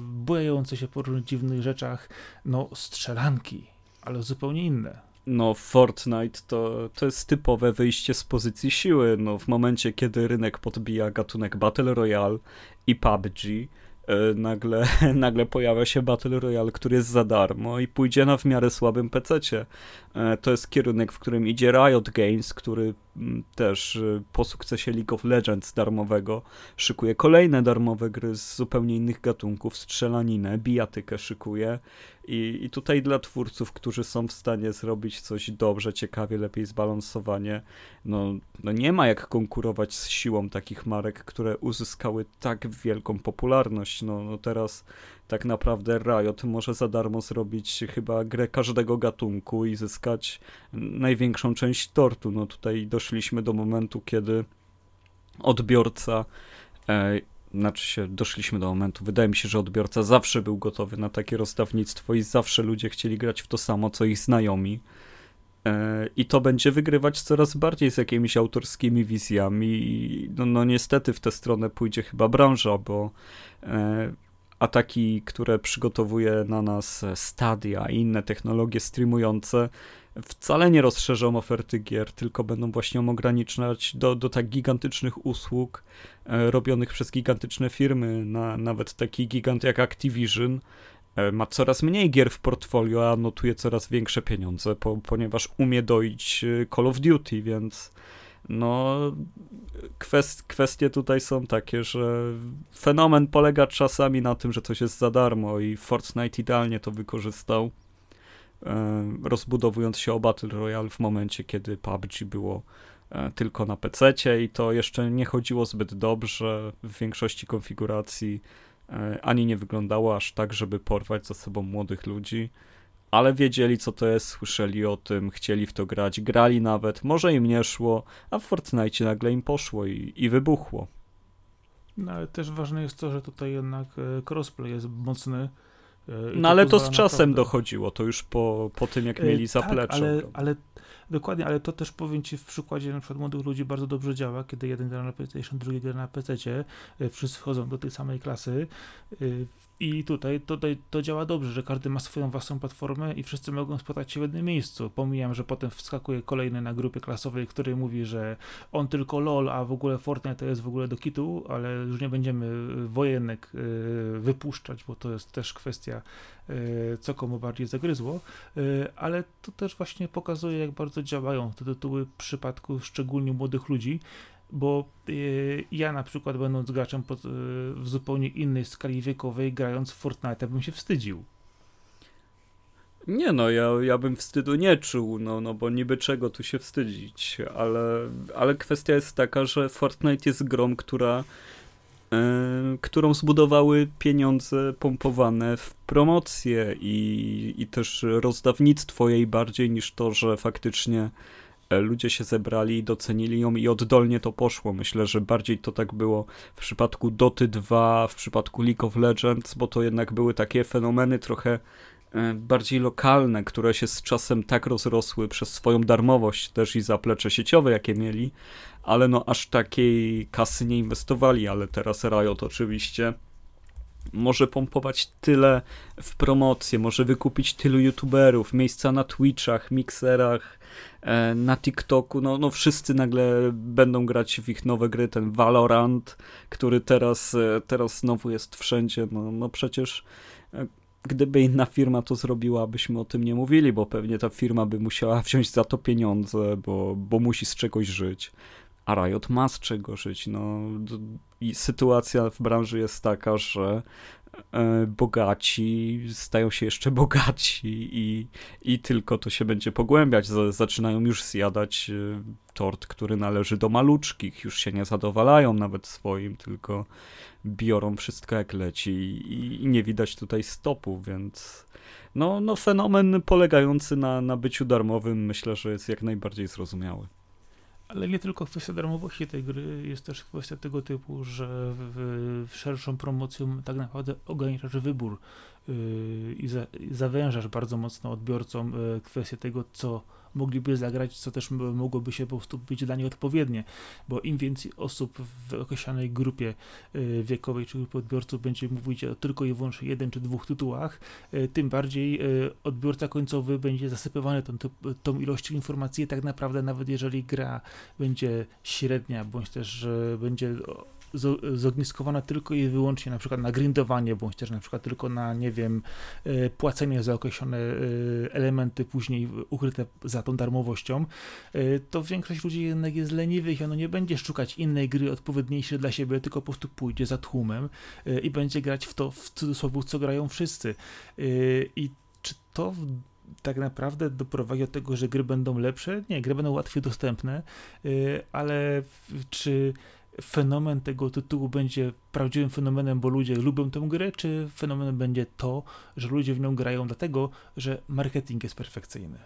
bujające się po różnych dziwnych rzeczach, no strzelanki, ale zupełnie inne no Fortnite to, to jest typowe wyjście z pozycji siły. No, w momencie, kiedy rynek podbija gatunek Battle Royale i PUBG, E, nagle, nagle pojawia się Battle Royale, który jest za darmo i pójdzie na w miarę słabym PC-cie. E, to jest kierunek, w którym idzie Riot Games, który też e, po sukcesie League of Legends darmowego szykuje kolejne darmowe gry z zupełnie innych gatunków, strzelaninę, bijatykę szykuje i, i tutaj dla twórców, którzy są w stanie zrobić coś dobrze, ciekawie, lepiej zbalansowanie, no, no nie ma jak konkurować z siłą takich marek, które uzyskały tak wielką popularność. No, no teraz tak naprawdę Riot może za darmo zrobić chyba grę każdego gatunku i zyskać największą część tortu. No tutaj doszliśmy do momentu, kiedy odbiorca e, znaczy się, doszliśmy do momentu, wydaje mi się, że odbiorca zawsze był gotowy na takie rozdawnictwo i zawsze ludzie chcieli grać w to samo, co ich znajomi. E, I to będzie wygrywać coraz bardziej z jakimiś autorskimi wizjami. No, no niestety w tę stronę pójdzie chyba branża, bo e, ataki, które przygotowuje na nas Stadia i inne technologie streamujące, wcale nie rozszerzą oferty gier, tylko będą właśnie ograniczać do, do tak gigantycznych usług e, robionych przez gigantyczne firmy, na, nawet taki gigant jak Activision, e, ma coraz mniej gier w portfolio, a notuje coraz większe pieniądze, po, ponieważ umie doić e, Call of Duty, więc no, kwest, kwestie tutaj są takie, że fenomen polega czasami na tym, że coś jest za darmo i Fortnite idealnie to wykorzystał, e, rozbudowując się o Battle Royale w momencie, kiedy PUBG było e, tylko na PC i to jeszcze nie chodziło zbyt dobrze. W większości konfiguracji, e, ani nie wyglądało aż tak, żeby porwać za sobą młodych ludzi ale wiedzieli co to jest, słyszeli o tym, chcieli w to grać, grali nawet, może im nie szło, a w Fortnite nagle im poszło i, i wybuchło. No ale też ważne jest to, że tutaj jednak e, crossplay jest mocny. E, no ale to z czasem naprawdę... dochodziło, to już po, po tym jak e, mieli zaplecze. Tak, ale, ale dokładnie, ale to też powiem ci w przykładzie na przykład młodych ludzi bardzo dobrze działa, kiedy jeden gra na PlayStation, drugi gra na PC, wszyscy chodzą do tej samej klasy I tutaj, tutaj to działa dobrze, że każdy ma swoją własną platformę i wszyscy mogą spotkać się w jednym miejscu. Pomijam, że potem wskakuje kolejny na grupie klasowej, który mówi, że on tylko LOL, a w ogóle Fortnite to jest w ogóle do kitu, ale już nie będziemy wojenek wypuszczać, bo to jest też kwestia, co komu bardziej zagryzło. Ale to też właśnie pokazuje, jak bardzo działają te tytuły w przypadku szczególnie młodych ludzi bo y, ja na przykład będąc graczem pod, y, w zupełnie innej skali wiekowej, grając w Fortnite, bym się wstydził. Nie no, ja, ja bym wstydu nie czuł, no, no bo niby czego tu się wstydzić, ale, ale kwestia jest taka, że Fortnite jest grą, która y, którą zbudowały pieniądze pompowane w promocję i, i też rozdawnictwo jej bardziej niż to, że faktycznie E, ludzie się zebrali, docenili ją i oddolnie to poszło. Myślę, że bardziej to tak było w przypadku Doty 2, w przypadku League of Legends, bo to jednak były takie fenomeny trochę e, bardziej lokalne, które się z czasem tak rozrosły przez swoją darmowość też i zaplecze sieciowe, jakie mieli, ale no aż takiej kasy nie inwestowali, ale teraz Riot oczywiście może pompować tyle w promocję, może wykupić tylu youtuberów, miejsca na Twitchach, mikserach, e, na TikToku, no, no wszyscy nagle będą grać w ich nowe gry, ten Valorant, który teraz, e, teraz znowu jest wszędzie, no, no przecież e, gdyby inna firma to zrobiła, byśmy o tym nie mówili, bo pewnie ta firma by musiała wziąć za to pieniądze, bo, bo musi z czegoś żyć a Riot ma z czego żyć. No, I sytuacja w branży jest taka, że e, bogaci stają się jeszcze bogaci i, i tylko to się będzie pogłębiać. Zaczynają już zjadać e, tort, który należy do maluczkich. Już się nie zadowalają nawet swoim, tylko biorą wszystko jak leci i, i nie widać tutaj stopu, więc no, no fenomen polegający na, na byciu darmowym myślę, że jest jak najbardziej zrozumiały. Ale nie tylko kwestia darmowości tej gry, jest też kwestia tego typu, że w, w szerszą promocją tak naprawdę ograniczasz wybór yy, i, za, i zawężasz bardzo mocno odbiorcom yy, kwestię tego, co mogliby zagrać, co też mogłoby się po prostu być dla nich odpowiednie, bo im więcej osób w określonej grupie y, wiekowej czy grupy odbiorców będzie mówić o tylko i wyłącznie jeden czy dwóch tytułach, y, tym bardziej y, odbiorca końcowy będzie zasypywany tą, tą ilością informacji, tak naprawdę nawet jeżeli gra będzie średnia, bądź też będzie zogniskowana tylko i wyłącznie na przykład na grindowanie, bądź też na przykład tylko na, nie wiem, e, płacenie za określone e, elementy później ukryte za tą darmowością, e, to większość ludzi jednak jest leniwych i ono nie będzie szukać innej gry odpowiedniejszej dla siebie, tylko po prostu pójdzie za tłumem i będzie grać w to, w cudzysłowie, co grają wszyscy. I czy to tak naprawdę doprowadzi do tego, że gry będą lepsze? Nie, gry będą łatwiej dostępne, ale czy fenomen tego tytułu będzie prawdziwym fenomenem, bo ludzie lubią tę grę, czy fenomenem będzie to, że ludzie w nią grają dlatego, że marketing jest perfekcyjny?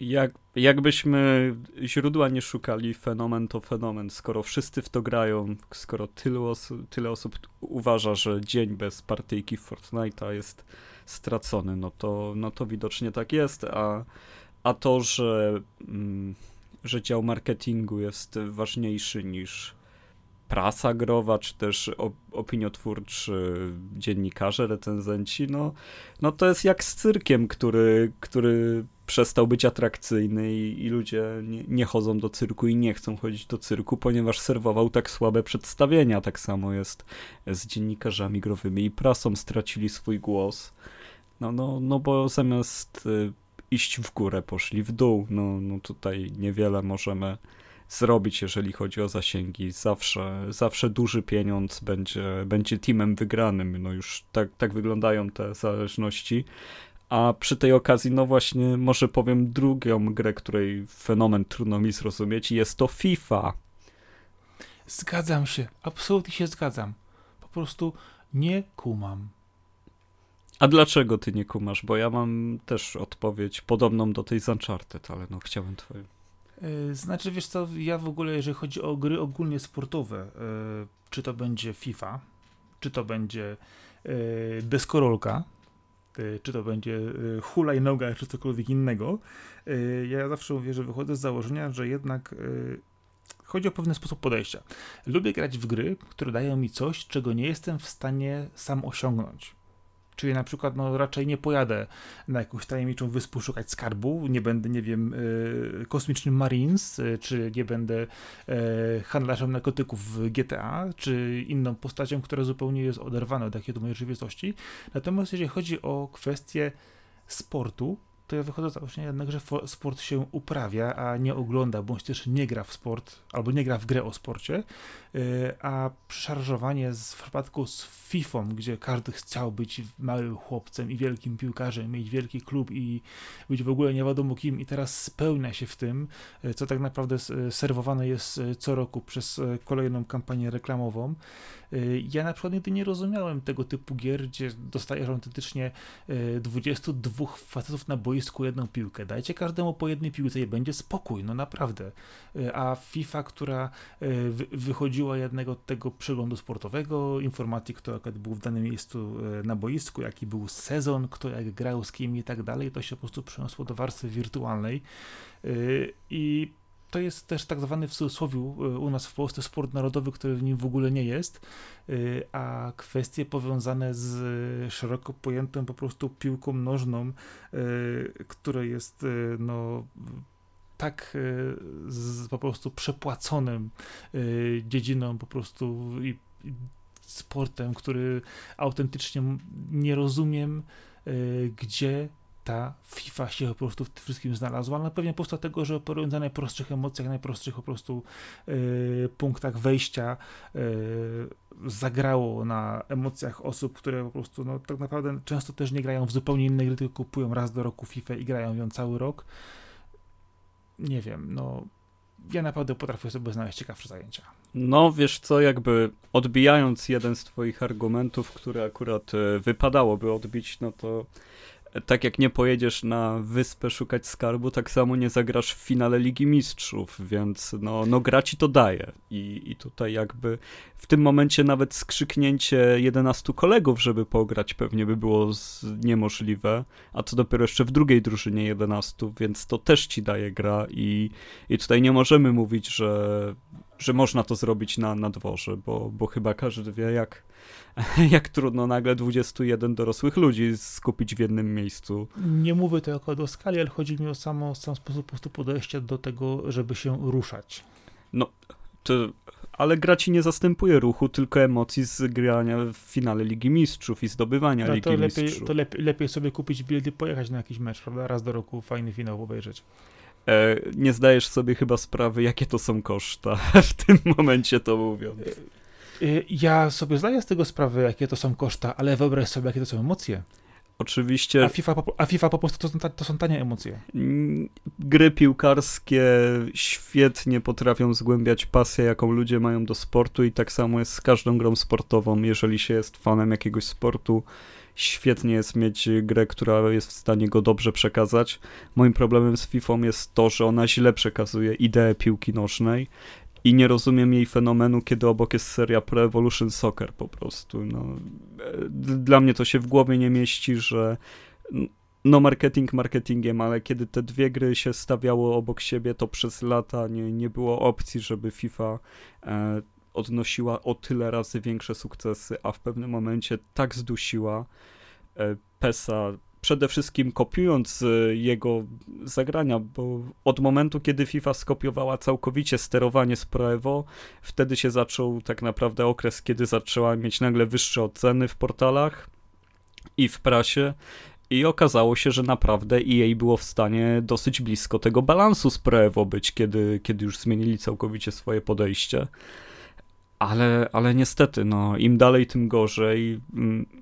Jak, jakbyśmy źródła nie szukali, fenomen to fenomen. Skoro wszyscy w to grają, skoro tylu osu, tyle osób uważa, że dzień bez partyjki Fortnite'a jest stracony, no to, no to widocznie tak jest, a, a to, że, mm, że dział marketingu jest ważniejszy niż prasa growa, czy też opiniotwórczy dziennikarze, recenzenci, no, no to jest jak z cyrkiem, który, który przestał być atrakcyjny i, i ludzie nie, nie, chodzą do cyrku i nie chcą chodzić do cyrku, ponieważ serwował tak słabe przedstawienia. Tak samo jest z dziennikarzami growymi i prasą stracili swój głos. No, no, no bo zamiast y, iść w górę, poszli w dół. No, no tutaj niewiele możemy zrobić, jeżeli chodzi o zasięgi. Zawsze, zawsze duży pieniądz będzie, będzie teamem wygranym. No już tak, tak wyglądają te zależności. A przy tej okazji, no właśnie, może powiem drugą grę, której fenomen trudno mi zrozumieć, jest to FIFA. Zgadzam się, absolutnie się zgadzam. Po prostu nie kumam. A dlaczego ty nie kumasz? Bo ja mam też odpowiedź podobną do tej z Uncharted, ale no chciałem twoją. E, znaczy, wiesz co, ja w ogóle, jeżeli chodzi o gry ogólnie sportowe, e, czy to będzie FIFA, czy to będzie e, deskorolka, czy to będzie hulajnoga, czy cokolwiek innego, ja zawsze mówię, że wychodzę z założenia, że jednak chodzi o pewien sposób podejścia. Lubię grać w gry, które dają mi coś, czego nie jestem w stanie sam osiągnąć. Czyli na przykład no, raczej nie pojadę na jakąś tajemniczą wyspę szukać skarbu, nie będę, nie wiem, y, kosmicznym Marines, y, czy nie będę y, handlarzem narkotyków w GTA, czy inną postacią, która zupełnie jest oderwana od takiej do mojej rzeczywistości. Natomiast jeżeli chodzi o kwestię sportu, to ja wychodzę z założenia jednak, że sport się uprawia, a nie ogląda, bądź też nie gra w sport, albo nie gra w grę o sporcie, y, a przeszarżowanie z, w przypadku z FIFA, gdzie każdy chciał być małym chłopcem i wielkim piłkarzem, mieć wielki klub i być w ogóle nie wiadomo kim i teraz spełnia się w tym, y, co tak naprawdę serwowane jest y, co roku przez kolejną kampanię reklamową, ja na przykład nigdy nie rozumiałem tego typu gier, gdzie dostajesz autentycznie 22 y, facetów na boisku jedną piłkę. Dajcie każdemu po jednej piłce i będzie spokój, no naprawdę. Y, a FIFA, która wychodziła jednego tego przeglądu sportowego, informacji, kto był w danym miejscu na boisku, jaki był sezon, kto jak grał z kim i tak dalej, to się po prostu przeniosło do warstwy wirtualnej. I to jest też tak zwany w cudzysłowie u nas w Polsce sport narodowy, który w nim w ogóle nie jest, y, a kwestie powiązane z szeroko pojętą po prostu piłką nożną, które jest no tak z, po prostu przepłaconym dziedziną po prostu i sportem, który autentycznie nie rozumiem, gdzie ta FIFA się po prostu w tym wszystkim znalazła, ale pewnie po prostu dlatego, że operując na najprostszych emocjach, najprostszych po prostu yy, punktach wejścia yy, zagrało na emocjach osób, które po prostu no, tak naprawdę często też nie grają w zupełnie innej gry, tylko kupują raz do roku FIFA i grają ją cały rok. Nie wiem, no ja naprawdę potrafię sobie znaleźć ciekawsze zajęcia. No, wiesz co, jakby odbijając jeden z twoich argumentów, który akurat e, wypadałoby odbić, no to tak jak nie pojedziesz na wyspę szukać skarbu, tak samo nie zagrasz w finale Ligi Mistrzów, więc no, no gra ci to daje. I, I tutaj jakby w tym momencie nawet skrzyknięcie 11 kolegów, żeby pograć, pewnie by było niemożliwe, a co dopiero jeszcze w drugiej drużynie 11, więc to też ci daje gra i, i tutaj nie możemy mówić, że, że można to zrobić na, na dworze, bo, bo chyba każdy wie, jak jak trudno nagle 21 dorosłych ludzi skupić w jednym miejscu. Nie mówię to jako o skali, ale chodzi mi o samo, sam sposób po prostu podejścia do tego, żeby się ruszać. No, to, ale gra ci nie zastępuje ruchu, tylko emocji z grania w finale Ligi Mistrzów i zdobywania no, Ligi to lepiej, Mistrzów. To lepiej, lepiej sobie kupić bilet i pojechać na jakiś mecz, prawda? Raz do roku fajny finał obejrzeć. E, nie zdajesz sobie chyba sprawy, jakie to są koszta, w tym momencie to mówiąc. Y, ja sobie zdaję z tego sprawę, jakie to są koszta, ale wyobraź sobie, jakie to są emocje. Oczywiście. A FIFA, a FIFA po prostu to są, to są tanie emocje. Mm, gry piłkarskie świetnie potrafią zgłębiać pasję, jaką ludzie mają do sportu, i tak samo jest z każdą grą sportową. Jeżeli się jest fanem jakiegoś sportu, świetnie jest mieć grę, która jest w stanie go dobrze przekazać. Moim problemem z FIFA jest to, że ona źle przekazuje ideę piłki nożnej i nie rozumiem jej fenomenu, kiedy obok jest seria Pro Evolution Soccer po prostu. No, dla mnie to się w głowie nie mieści, że no marketing marketingiem, ale kiedy te dwie gry się stawiało obok siebie, to przez lata nie, nie było opcji, żeby FIFA e, odnosiła o tyle razy większe sukcesy, a w pewnym momencie tak zdusiła e, PESA przede wszystkim kopiując e, jego zagrania, bo od momentu, kiedy FIFA skopiowała całkowicie sterowanie z Pro Evo, wtedy się zaczął tak naprawdę okres, kiedy zaczęła mieć nagle wyższe oceny w portalach i w prasie. I okazało się, że naprawdę EA było w stanie dosyć blisko tego balansu z Pro Evo być, kiedy, kiedy już zmienili całkowicie swoje podejście. Ale, ale niestety, no, im dalej, tym gorzej.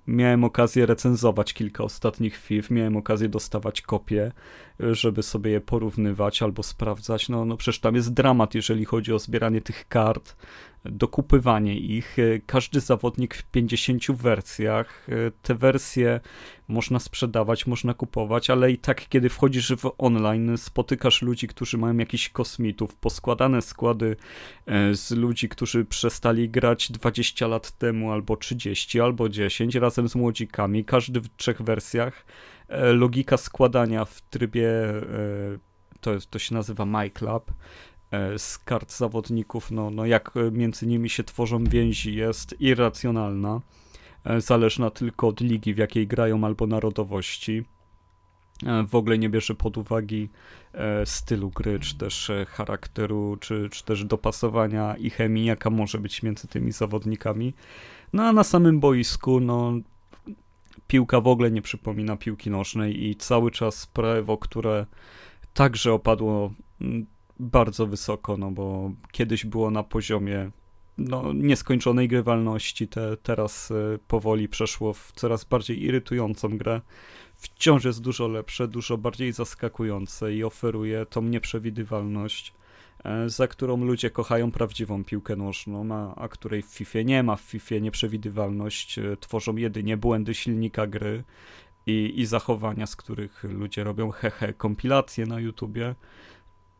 Miałem okazję recenzować kilka ostatnich FIF, miałem okazję dostawać kopie, żeby sobie je porównywać albo sprawdzać. No, no przecież tam jest dramat, jeżeli chodzi o zbieranie tych kart dokupywanie ich. E, każdy zawodnik w 50 wersjach. E, te wersje można sprzedawać, można kupować, ale i tak, kiedy wchodzisz w online, spotykasz ludzi, którzy mają jakichś kosmitów, poskładane składy e, z ludzi, którzy przestali grać 20 lat temu, albo 30, albo 10, razem z młodzikami, każdy w trzech wersjach. Logika składania w trybie, to, to się nazywa MyClub, z kart zawodników, no, no jak między nimi się tworzą więzi jest irracjonalna, zależna tylko od ligi, w jakiej grają albo narodowości. W ogóle nie bierze pod uwagę stylu gry, czy też charakteru, czy, czy też dopasowania i chemii, jaka może być między tymi zawodnikami. No a na samym boisku, no piłka w ogóle nie przypomina piłki nożnej i cały czas prawo, które także opadło bardzo wysoko, no bo kiedyś było na poziomie no, nieskończonej grywalności, te, teraz y, powoli przeszło w coraz bardziej irytującą grę. Wciąż jest dużo lepsze, dużo bardziej zaskakujące i oferuje tą nieprzewidywalność E, za którą ludzie kochają prawdziwą piłkę nożną, a, a której w FIFA nie ma. W FIFA nieprzewidywalność e, tworzą jedynie błędy silnika gry i, i zachowania, z których ludzie robią hehe kompilacje na YouTubie.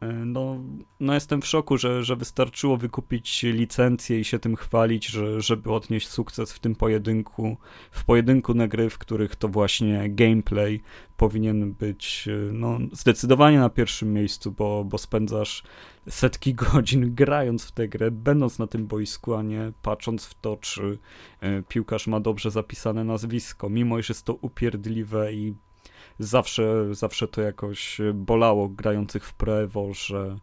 E, no, no jestem w szoku, że, że wystarczyło wykupić licencję i się tym chwalić, że, żeby odnieść sukces w tym pojedynku, w pojedynku na gry, w których to właśnie gameplay powinien być no, zdecydowanie na pierwszym miejscu, bo, bo spędzasz setki godzin grając w tę grę, będąc na tym boisku, a nie patrząc w to, czy e, piłkarz ma dobrze zapisane nazwisko, mimo iż jest to upierdliwe i zawsze, zawsze to jakoś bolało grających w Pro że,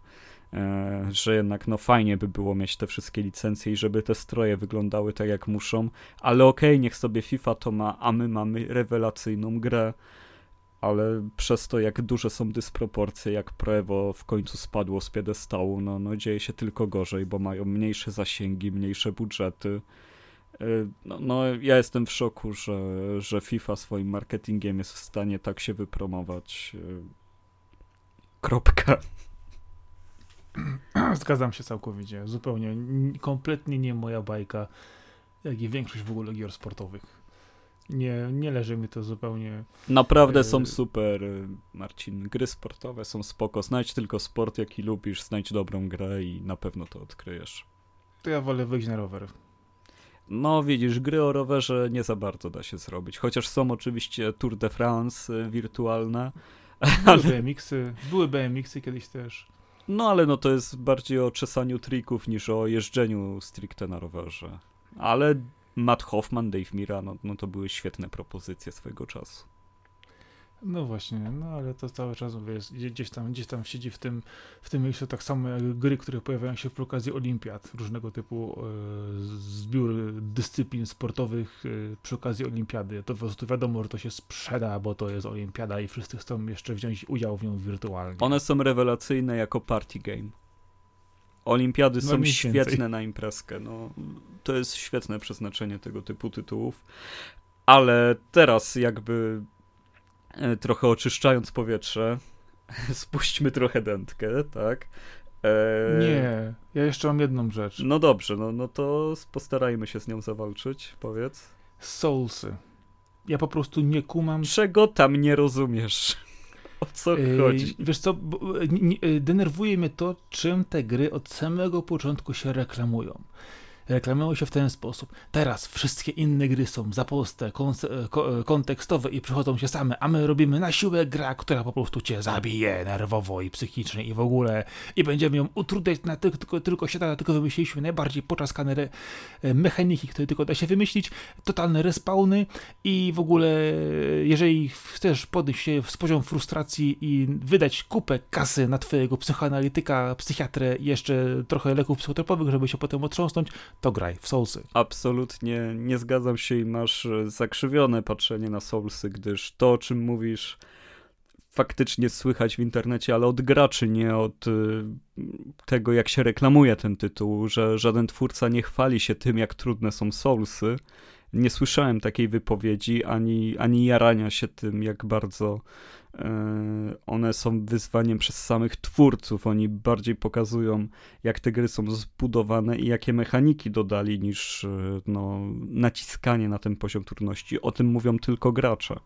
e, że jednak no fajnie by było mieć te wszystkie licencje i żeby te stroje wyglądały tak jak muszą, ale okej, okay, niech sobie FIFA to ma, a my mamy rewelacyjną grę, ale przez to, jak duże są dysproporcje, jak Prevo w końcu spadło z piedestału, no, no dzieje się tylko gorzej, bo mają mniejsze zasięgi, mniejsze budżety. Y, no, no, ja jestem w szoku, że, że FIFA swoim marketingiem jest w stanie tak się wypromować. Y, kropka. Zgadzam się całkowicie. Zupełnie, kompletnie nie moja bajka, jak i większość w ogóle gier sportowych. Nie, nie leży mi to zupełnie. Naprawdę e... są super, Marcin. Gry sportowe są spoko. Znajdź tylko sport, jaki lubisz, znajdź dobrą grę i na pewno to odkryjesz. To ja wolę wyjść na rower. No widzisz, gry o rowerze nie za bardzo da się zrobić. Chociaż są oczywiście Tour de France y, wirtualne. Były ale... BMX-y, były BMX-y kiedyś też. No ale no to jest bardziej o czesaniu trików niż o jeżdżeniu stricte na rowerze. Ale Matt Hoffman, Dave Mira, no, no to były świetne propozycje swojego czasu. No właśnie, no ale to cały czas wiesz, gdzieś tam, gdzieś tam siedzi w tym, w tym miejscu tak samo jak gry, które pojawiają się przy okazji olimpiad, różnego typu e, zbiór dyscyplin sportowych e, przy okazji olimpiady. To po prostu wiadomo, że to się sprzeda, bo to jest olimpiada i wszyscy chcą jeszcze wziąć udział w nią wirtualnie. One są rewelacyjne jako party game. Olimpiady no są świetne więcej. na imprezkę. No, to jest świetne przeznaczenie tego typu tytułów. Ale teraz jakby trochę oczyszczając powietrze, spuśćmy trochę dętkę, tak? E... Nie, ja jeszcze mam jedną rzecz. No dobrze, no, no to postarajmy się z nią zawalczyć, powiedz. Soulsy. Ja po prostu nie kumam. Czego tam nie rozumiesz? O co chodzi? Wiesz co, denerwuje mnie to, czym te gry od samego początku się reklamują reklamują się w ten sposób. Teraz wszystkie inne gry są zaposte, kontekstowe i przychodzą się same, a my robimy na siłę gra, która po prostu cię zabije nerwowo i psychicznie i w ogóle i będziemy ją utrudniać na tylko, tylko, tylko się da, tylko wymyśliliśmy najbardziej poczaskane re, mechaniki, które tylko da się wymyślić, totalne respawny i w ogóle jeżeli chcesz podnieść się z poziom frustracji i wydać kupę kasy na twojego psychoanalityka, psychiatrę i jeszcze trochę leków psychotropowych, żeby się potem otrząsnąć, to graj w Soulsy. Absolutnie nie zgadzam się i masz e, zakrzywione patrzenie na Soulsy, gdyż to, o czym mówisz, faktycznie słychać w internecie, ale od graczy, nie od y, tego, jak się reklamuje ten tytuł, że żaden twórca nie chwali się tym, jak trudne są Soulsy. Nie słyszałem takiej wypowiedzi, ani, ani jarania się tym, jak bardzo E, one są wyzwaniem przez samych twórców. Oni bardziej pokazują, jak te gry są zbudowane i jakie mechaniki dodali, niż e, no, naciskanie na ten poziom trudności. O tym mówią tylko gracze.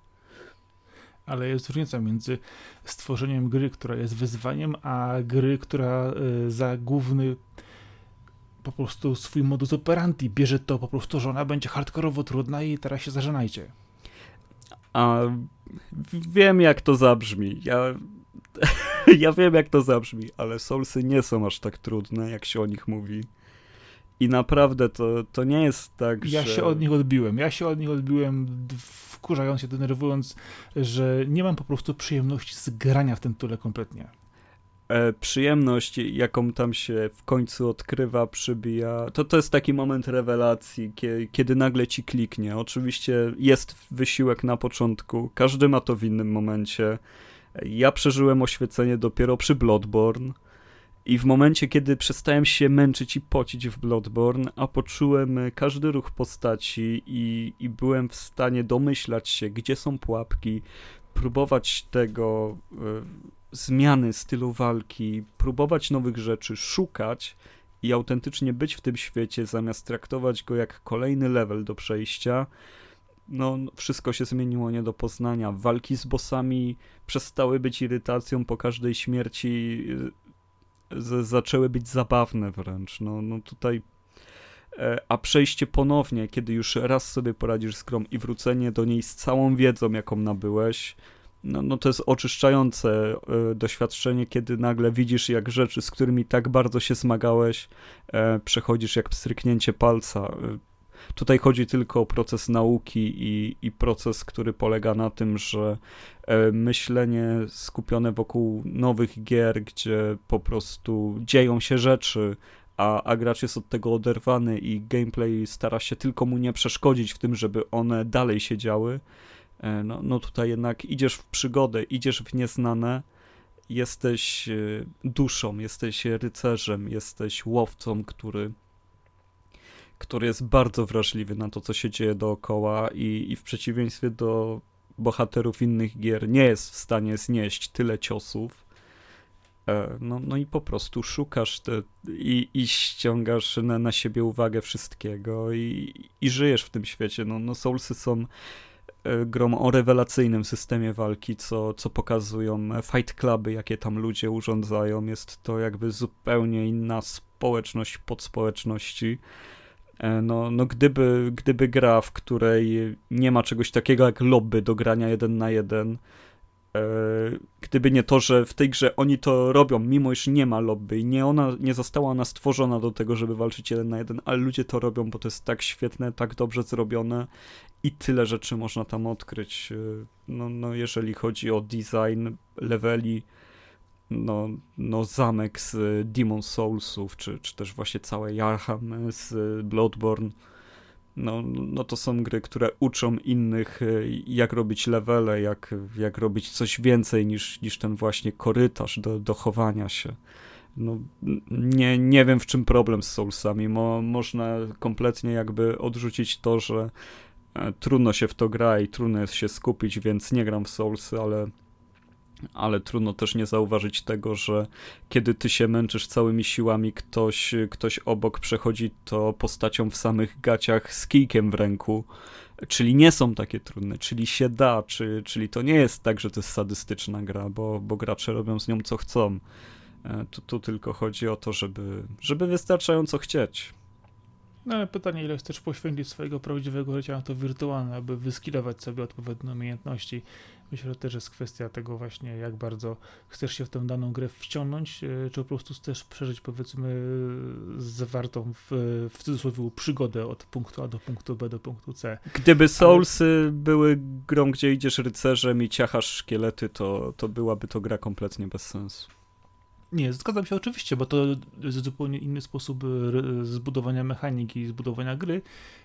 Ale jest różnica między stworzeniem gry, która jest wyzwaniem, a gry, która e, za główny po prostu swój modus operandi bierze to po prostu, że ona będzie hardkorowo trudna i teraz się zażenajcie. A wiem, jak to zabrzmi. Ja ja wiem jak to zabrzmi, ale Soulsy nie są aż tak trudne, jak się o nich mówi. I naprawdę to, to nie jest tak, ja że... Ja się od nich odbiłem. Ja się od nich odbiłem, wkurzając się, denerwując, że nie mam po prostu przyjemności z grania w ten tule kompletnie. E, przyjemność, jaką tam się w końcu odkrywa, przybija, to to jest taki moment rewelacji, kiedy, nagle ci kliknie. Oczywiście jest wysiłek na początku, każdy ma to w innym momencie. Ja przeżyłem oświecenie dopiero przy Bloodborne i w momencie, kiedy przestałem się męczyć i pocić w Bloodborne, a poczułem każdy ruch postaci i, i byłem w stanie domyślać się, gdzie są pułapki, próbować tego y, zmiany stylu walki, próbować nowych rzeczy, szukać i autentycznie być w tym świecie, zamiast traktować go jak kolejny level do przejścia, no, wszystko się zmieniło nie do poznania. Walki z bossami przestały być irytacją po każdej śmierci, y, z, zaczęły być zabawne wręcz. No, no tutaj. E, a przejście ponownie, kiedy już raz sobie poradzisz z grą i wrócenie do niej z całą wiedzą, jaką nabyłeś, no, no to jest oczyszczające y, doświadczenie, kiedy nagle widzisz, jak rzeczy, z którymi tak bardzo się zmagałeś, e, przechodzisz jak pstryknięcie palca. Y, Tutaj chodzi tylko o proces nauki i, i proces, który polega na tym, że e, myślenie skupione wokół nowych gier, gdzie po prostu dzieją się rzeczy, a, a gracz jest od tego oderwany i gameplay stara się tylko mu nie przeszkodzić w tym, żeby one dalej się działy. E, no, no tutaj jednak idziesz w przygodę, idziesz w nieznane, jesteś e, duszą, jesteś rycerzem, jesteś łowcą, który który jest bardzo wrażliwy na to, co się dzieje dookoła i, i w przeciwieństwie do bohaterów innych gier nie jest w stanie znieść tyle ciosów. E, no, no i po prostu szukasz te, i, i ściągasz na, na siebie uwagę wszystkiego i, i żyjesz w tym świecie. No, no Soulsy są grą o rewelacyjnym systemie walki, co, co pokazują fight cluby, jakie tam ludzie urządzają. Jest to jakby zupełnie inna społeczność podspołeczności. E, no, no gdyby, gdyby gra, w której nie ma czegoś takiego jak lobby do grania jeden na jeden, e, gdyby nie to, że w tej grze oni to robią, mimo iż nie ma lobby i nie, ona, nie została ona stworzona do tego, żeby walczyć jeden na jeden, ale ludzie to robią, bo to jest tak świetne, tak dobrze zrobione i tyle rzeczy można tam odkryć. E, no, no jeżeli chodzi o design, leveli, no, no zamek z Demon Soulsów, czy, czy też właśnie całe Jarham z Bloodborne, no, no to są gry, które uczą innych, jak robić levele, jak, jak robić coś więcej niż, niż ten właśnie korytarz do, do chowania się. No, nie, nie wiem w czym problem z Soulsami. Mo, można kompletnie jakby odrzucić to, że e, trudno się w to gra i trudno jest się skupić, więc nie gram w Soulsy, ale ale trudno też nie zauważyć tego, że kiedy ty się męczysz całymi siłami, ktoś, ktoś obok przechodzi to postacią w samych gaciach z kijkiem w ręku, czyli nie są takie trudne, czyli się da, czy, czyli to nie jest tak, że to jest sadystyczna gra, bo, bo gracze robią z nią co chcą. E, tu, tu tylko chodzi o to, żeby, żeby wystarczająco chcieć. No ale pytanie, ile chcesz poświęcić swojego prawdziwego życia na to wirtualne, aby wyskilować sobie odpowiednie umiejętności. Myślę, że też jest kwestia tego właśnie, jak bardzo chcesz się w tę daną grę wciągnąć, e, czy po prostu chcesz przeżyć, powiedzmy, zawartą w, w cudzysłowie przygodę od punktu A do punktu B do punktu C. Gdyby Soulsy Ale... były grą, gdzie idziesz rycerzem i ciachasz szkielety, to, to byłaby to gra kompletnie bez sensu. Nie, zgadzam się oczywiście, bo to jest zupełnie inny sposób e, zbudowania mechaniki, zbudowania gry,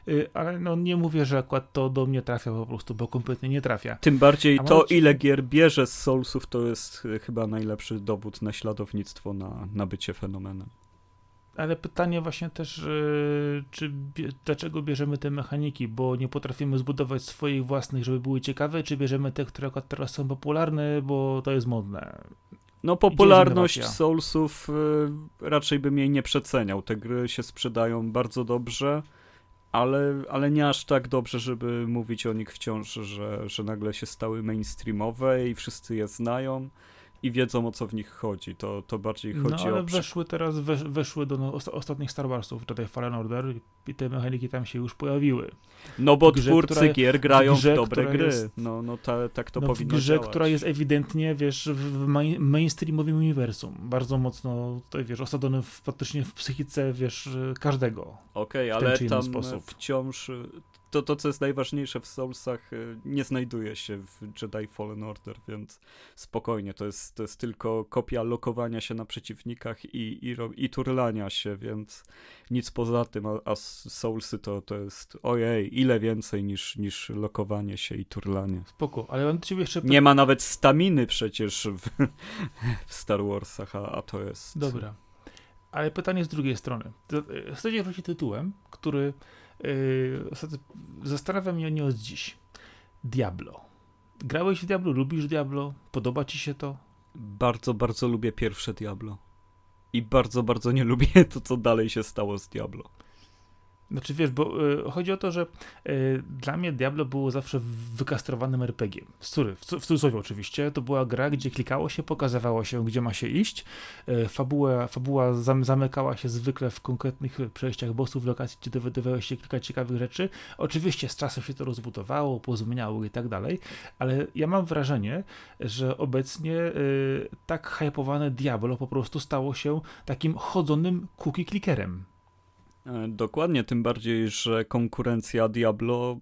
e, ale no nie mówię, że akurat to do mnie trafia po prostu, bo kompletnie nie trafia. Tym bardziej A to, ile gier bierze z Soulsów, to jest e, chyba najlepszy dowód na śladownictwo, na, na bycie fenomenem. Ale pytanie właśnie też, czy dlaczego bierzemy te mechaniki, bo nie potrafimy zbudować swoich własnych, żeby były ciekawe, czy bierzemy te, które akurat teraz są popularne, bo to jest modne. No popularność Soulsów y, raczej bym jej nie przeceniał. Te gry się sprzedają bardzo dobrze, ale, ale nie aż tak dobrze, żeby mówić o nich wciąż, że, że nagle się stały mainstreamowe i wszyscy je znają. I wiedzą o co w nich chodzi. To, to bardziej chodzi no, ale o. weszły teraz, wesz, weszły do no, ostatnich Star Warsów, tutaj Fallen Order i te mechaniki tam się już pojawiły. No bo grze, twórcy która, gier grają w, grze, w dobre gry. Jest, no, no ta, tak to no, powinno W grze, działać. która jest ewidentnie, wiesz, w mainstreamowym uniwersum. Bardzo mocno, tutaj, wiesz, osadzony w, praktycznie w psychice, wiesz, każdego. Okej, okay, ale tam sposób. wciąż to, to, co jest najważniejsze w Soulsach, y, nie znajduje się w Jedi Fallen Order, więc spokojnie, to jest, to jest tylko kopia lokowania się na przeciwnikach i, i, i turlania się, więc nic poza tym, a, a Soulsy to, to jest ojej, ile więcej niż, niż lokowanie się i turlanie. Spoko, ale mam do ciebie jeszcze... Nie ma nawet staminy przecież w, w Star Warsach, a, a to jest... Dobra. Ale pytanie z drugiej strony. Chcecie wrócić tytułem, który zastanawia mnie nie od dziś. Diablo. Grałeś w Diablo? Lubisz Diablo? Podoba ci się to? Bardzo, bardzo lubię pierwsze Diablo. I bardzo, bardzo nie lubię to, co dalej się stało z Diablo. Znaczy wiesz, bo y, chodzi o to, że y, dla mnie Diablo było zawsze wykastrowanym RPG. Sorry, w, w cudzysłowie oczywiście. To była gra, gdzie klikało się, pokazywało się, gdzie ma się iść. Y, fabuła fabuła zam, zamykała się zwykle w konkretnych przejściach bossów, lokacji, gdzie dowiadywałeś się kilka ciekawych rzeczy. Oczywiście z czasem się to rozbudowało, pozmieniało i tak dalej, ale ja mam wrażenie, że obecnie y, tak hypowane Diablo po prostu stało się takim chodzonym cookie clickerem. E, dokładnie, tym bardziej, że konkurencja Diablo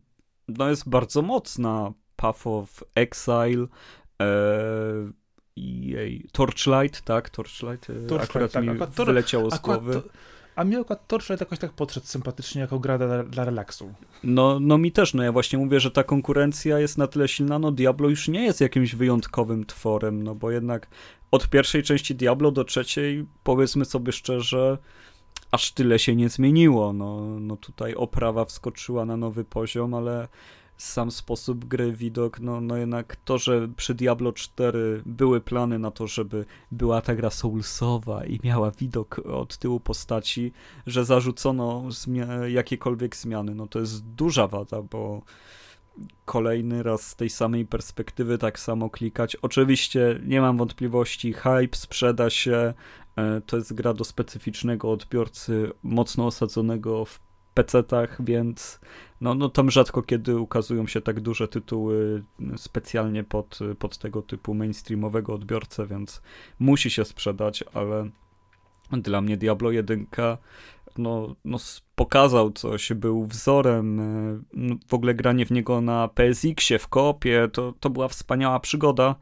no, jest bardzo mocna. Path of Exile, e, jej, Torchlight, tak? Torchlight, e, Torchlight akurat tak, mi akurat tor- wyleciało z głowy. To, a mi akurat Torchlight jakoś tak podszedł sympatycznie jako gra dla, dla relaksu. No, no mi też, no ja właśnie mówię, że ta konkurencja jest na tyle silna, no Diablo już nie jest jakimś wyjątkowym tworem, no bo jednak od pierwszej części Diablo do trzeciej, powiedzmy sobie szczerze, aż tyle się nie zmieniło. No, no tutaj oprawa wskoczyła na nowy poziom, ale sam sposób gry, widok, no, no jednak to, że przy Diablo 4 były plany na to, żeby była ta gra soulsowa i miała widok od tyłu postaci, że zarzucono zmi- jakiekolwiek zmiany, no to jest duża wada, bo kolejny raz z tej samej perspektywy tak samo klikać. Oczywiście nie mam wątpliwości, hype sprzeda się, to jest gra do specyficznego odbiorcy, mocno osadzonego w PC-tach, więc no, no tam rzadko kiedy ukazują się tak duże tytuły specjalnie pod, pod tego typu mainstreamowego odbiorcę, więc musi się sprzedać, ale dla mnie Diablo 1 no, no pokazał coś, był wzorem, e, w ogóle granie w niego na PSX-ie, w kopie, to, to była wspaniała przygoda,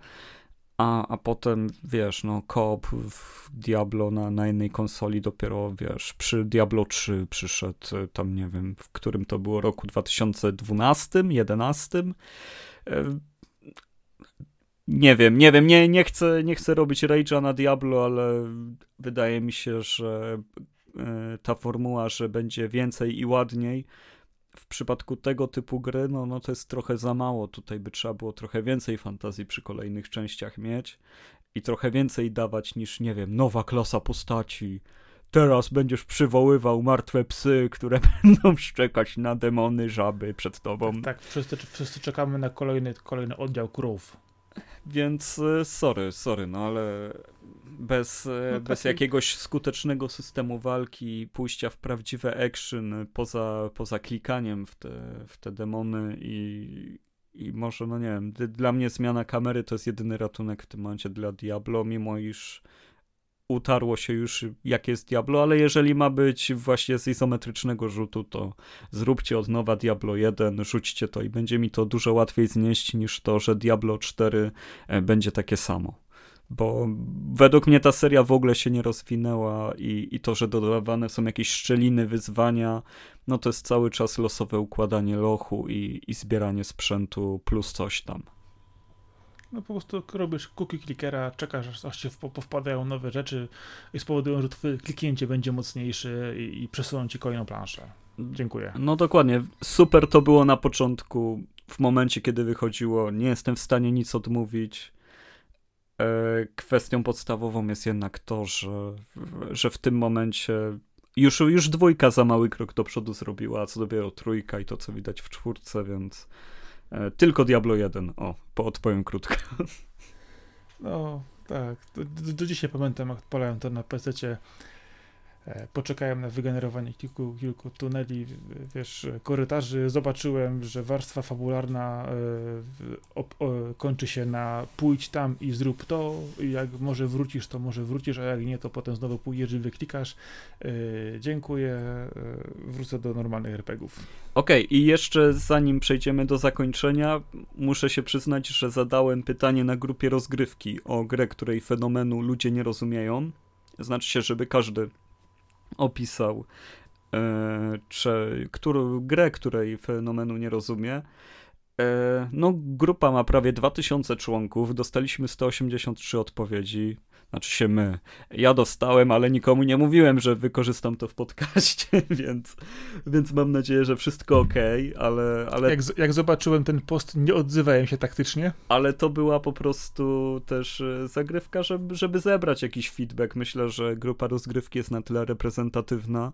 a, a potem, wiesz, no koop w Diablo na, na jednej konsoli dopiero, wiesz, przy Diablo 3 przyszedł, e, tam nie wiem, w którym to było roku 2012, 11, e, nie wiem, nie wiem, nie, nie, chcę, nie chcę robić rage'a na Diablo, ale wydaje mi się, że E, ta formuła, że będzie więcej i ładniej, w przypadku tego typu gry, no, no to jest trochę za mało. Tutaj by trzeba było trochę więcej fantazji przy kolejnych częściach mieć i trochę więcej dawać niż, nie wiem, nowa klasa postaci. Teraz będziesz przywoływał martwe psy, które będą szczekać na demony, żaby przed tobą. Tak, tak wszyscy, wszyscy czekamy na kolejny, kolejny oddział krów. Więc e, sorry, sorry, no ale bez, e, no, bez taki... jakiegoś skutecznego systemu walki, pójścia w prawdziwe action poza, poza klikaniem w te, w te demony i, i może, no nie wiem, dla mnie zmiana kamery to jest jedyny ratunek w tym momencie dla Diablo, mimo iż utarło się już jak jest Diablo, ale jeżeli ma być właśnie z izometrycznego rzutu, to zróbcie od nowa Diablo 1, rzućcie to i będzie mi to dużo łatwiej znieść niż to, że Diablo 4 e, będzie takie samo. Bo według mnie ta seria w ogóle się nie rozwinęła i, i to, że dodawane są jakieś szczeliny, wyzwania, no to jest cały czas losowe układanie lochu i, i zbieranie sprzętu plus coś tam. No po prostu robisz cookie clickera, czekasz aż się powpadają nowe rzeczy i spowodują, że twoje kliknięcie będzie mocniejsze i, i przesuną ci kolejną planszę. Dziękuję. No dokładnie. Super to było na początku, w momencie kiedy wychodziło. Nie jestem w stanie nic odmówić. E, kwestią podstawową jest jednak to, że, że w tym momencie już, już dwójka za mały krok do przodu zrobiła, a co dopiero trójka i to, co widać w czwórce, więc E, tylko Diablo 1. O, odpowiem krótko. No, Tak, do, do, dzisiaj pamiętam, jak odpalałem to na PC. E, poczekałem na wygenerowanie kilku, kilku tuneli, wiesz, korytarzy. Zobaczyłem, że warstwa fabularna e, kończy się na pójdź tam i zrób to. Jak może wrócisz, to może wrócisz, a jak nie, to potem znowu pójdziesz i wyklikasz. E, dziękuję, wrócę do normalnych RPGów. Okej, okay, i jeszcze zanim przejdziemy do zakończenia, muszę się przyznać, że zadałem pytanie na grupie rozgrywki o grę, której fenomenu ludzie nie rozumieją. Znaczy się, żeby każdy opisał e, czy, którą, grę, której fenomenu nie rozumie. E, no, grupa ma prawie 2000 członków, dostaliśmy 183 odpowiedzi. Znaczy się my. Ja dostałem, ale nikomu nie mówiłem, że wykorzystam to w podcaście, więc, więc mam nadzieję, że wszystko ok, ale... ale... Jak, jak zobaczyłem ten post, nie odzywałem się taktycznie. Ale to była po prostu też e, zagrywka, żeby, żeby zebrać jakiś feedback. Myślę, że grupa rozgrywki jest na tyle reprezentatywna,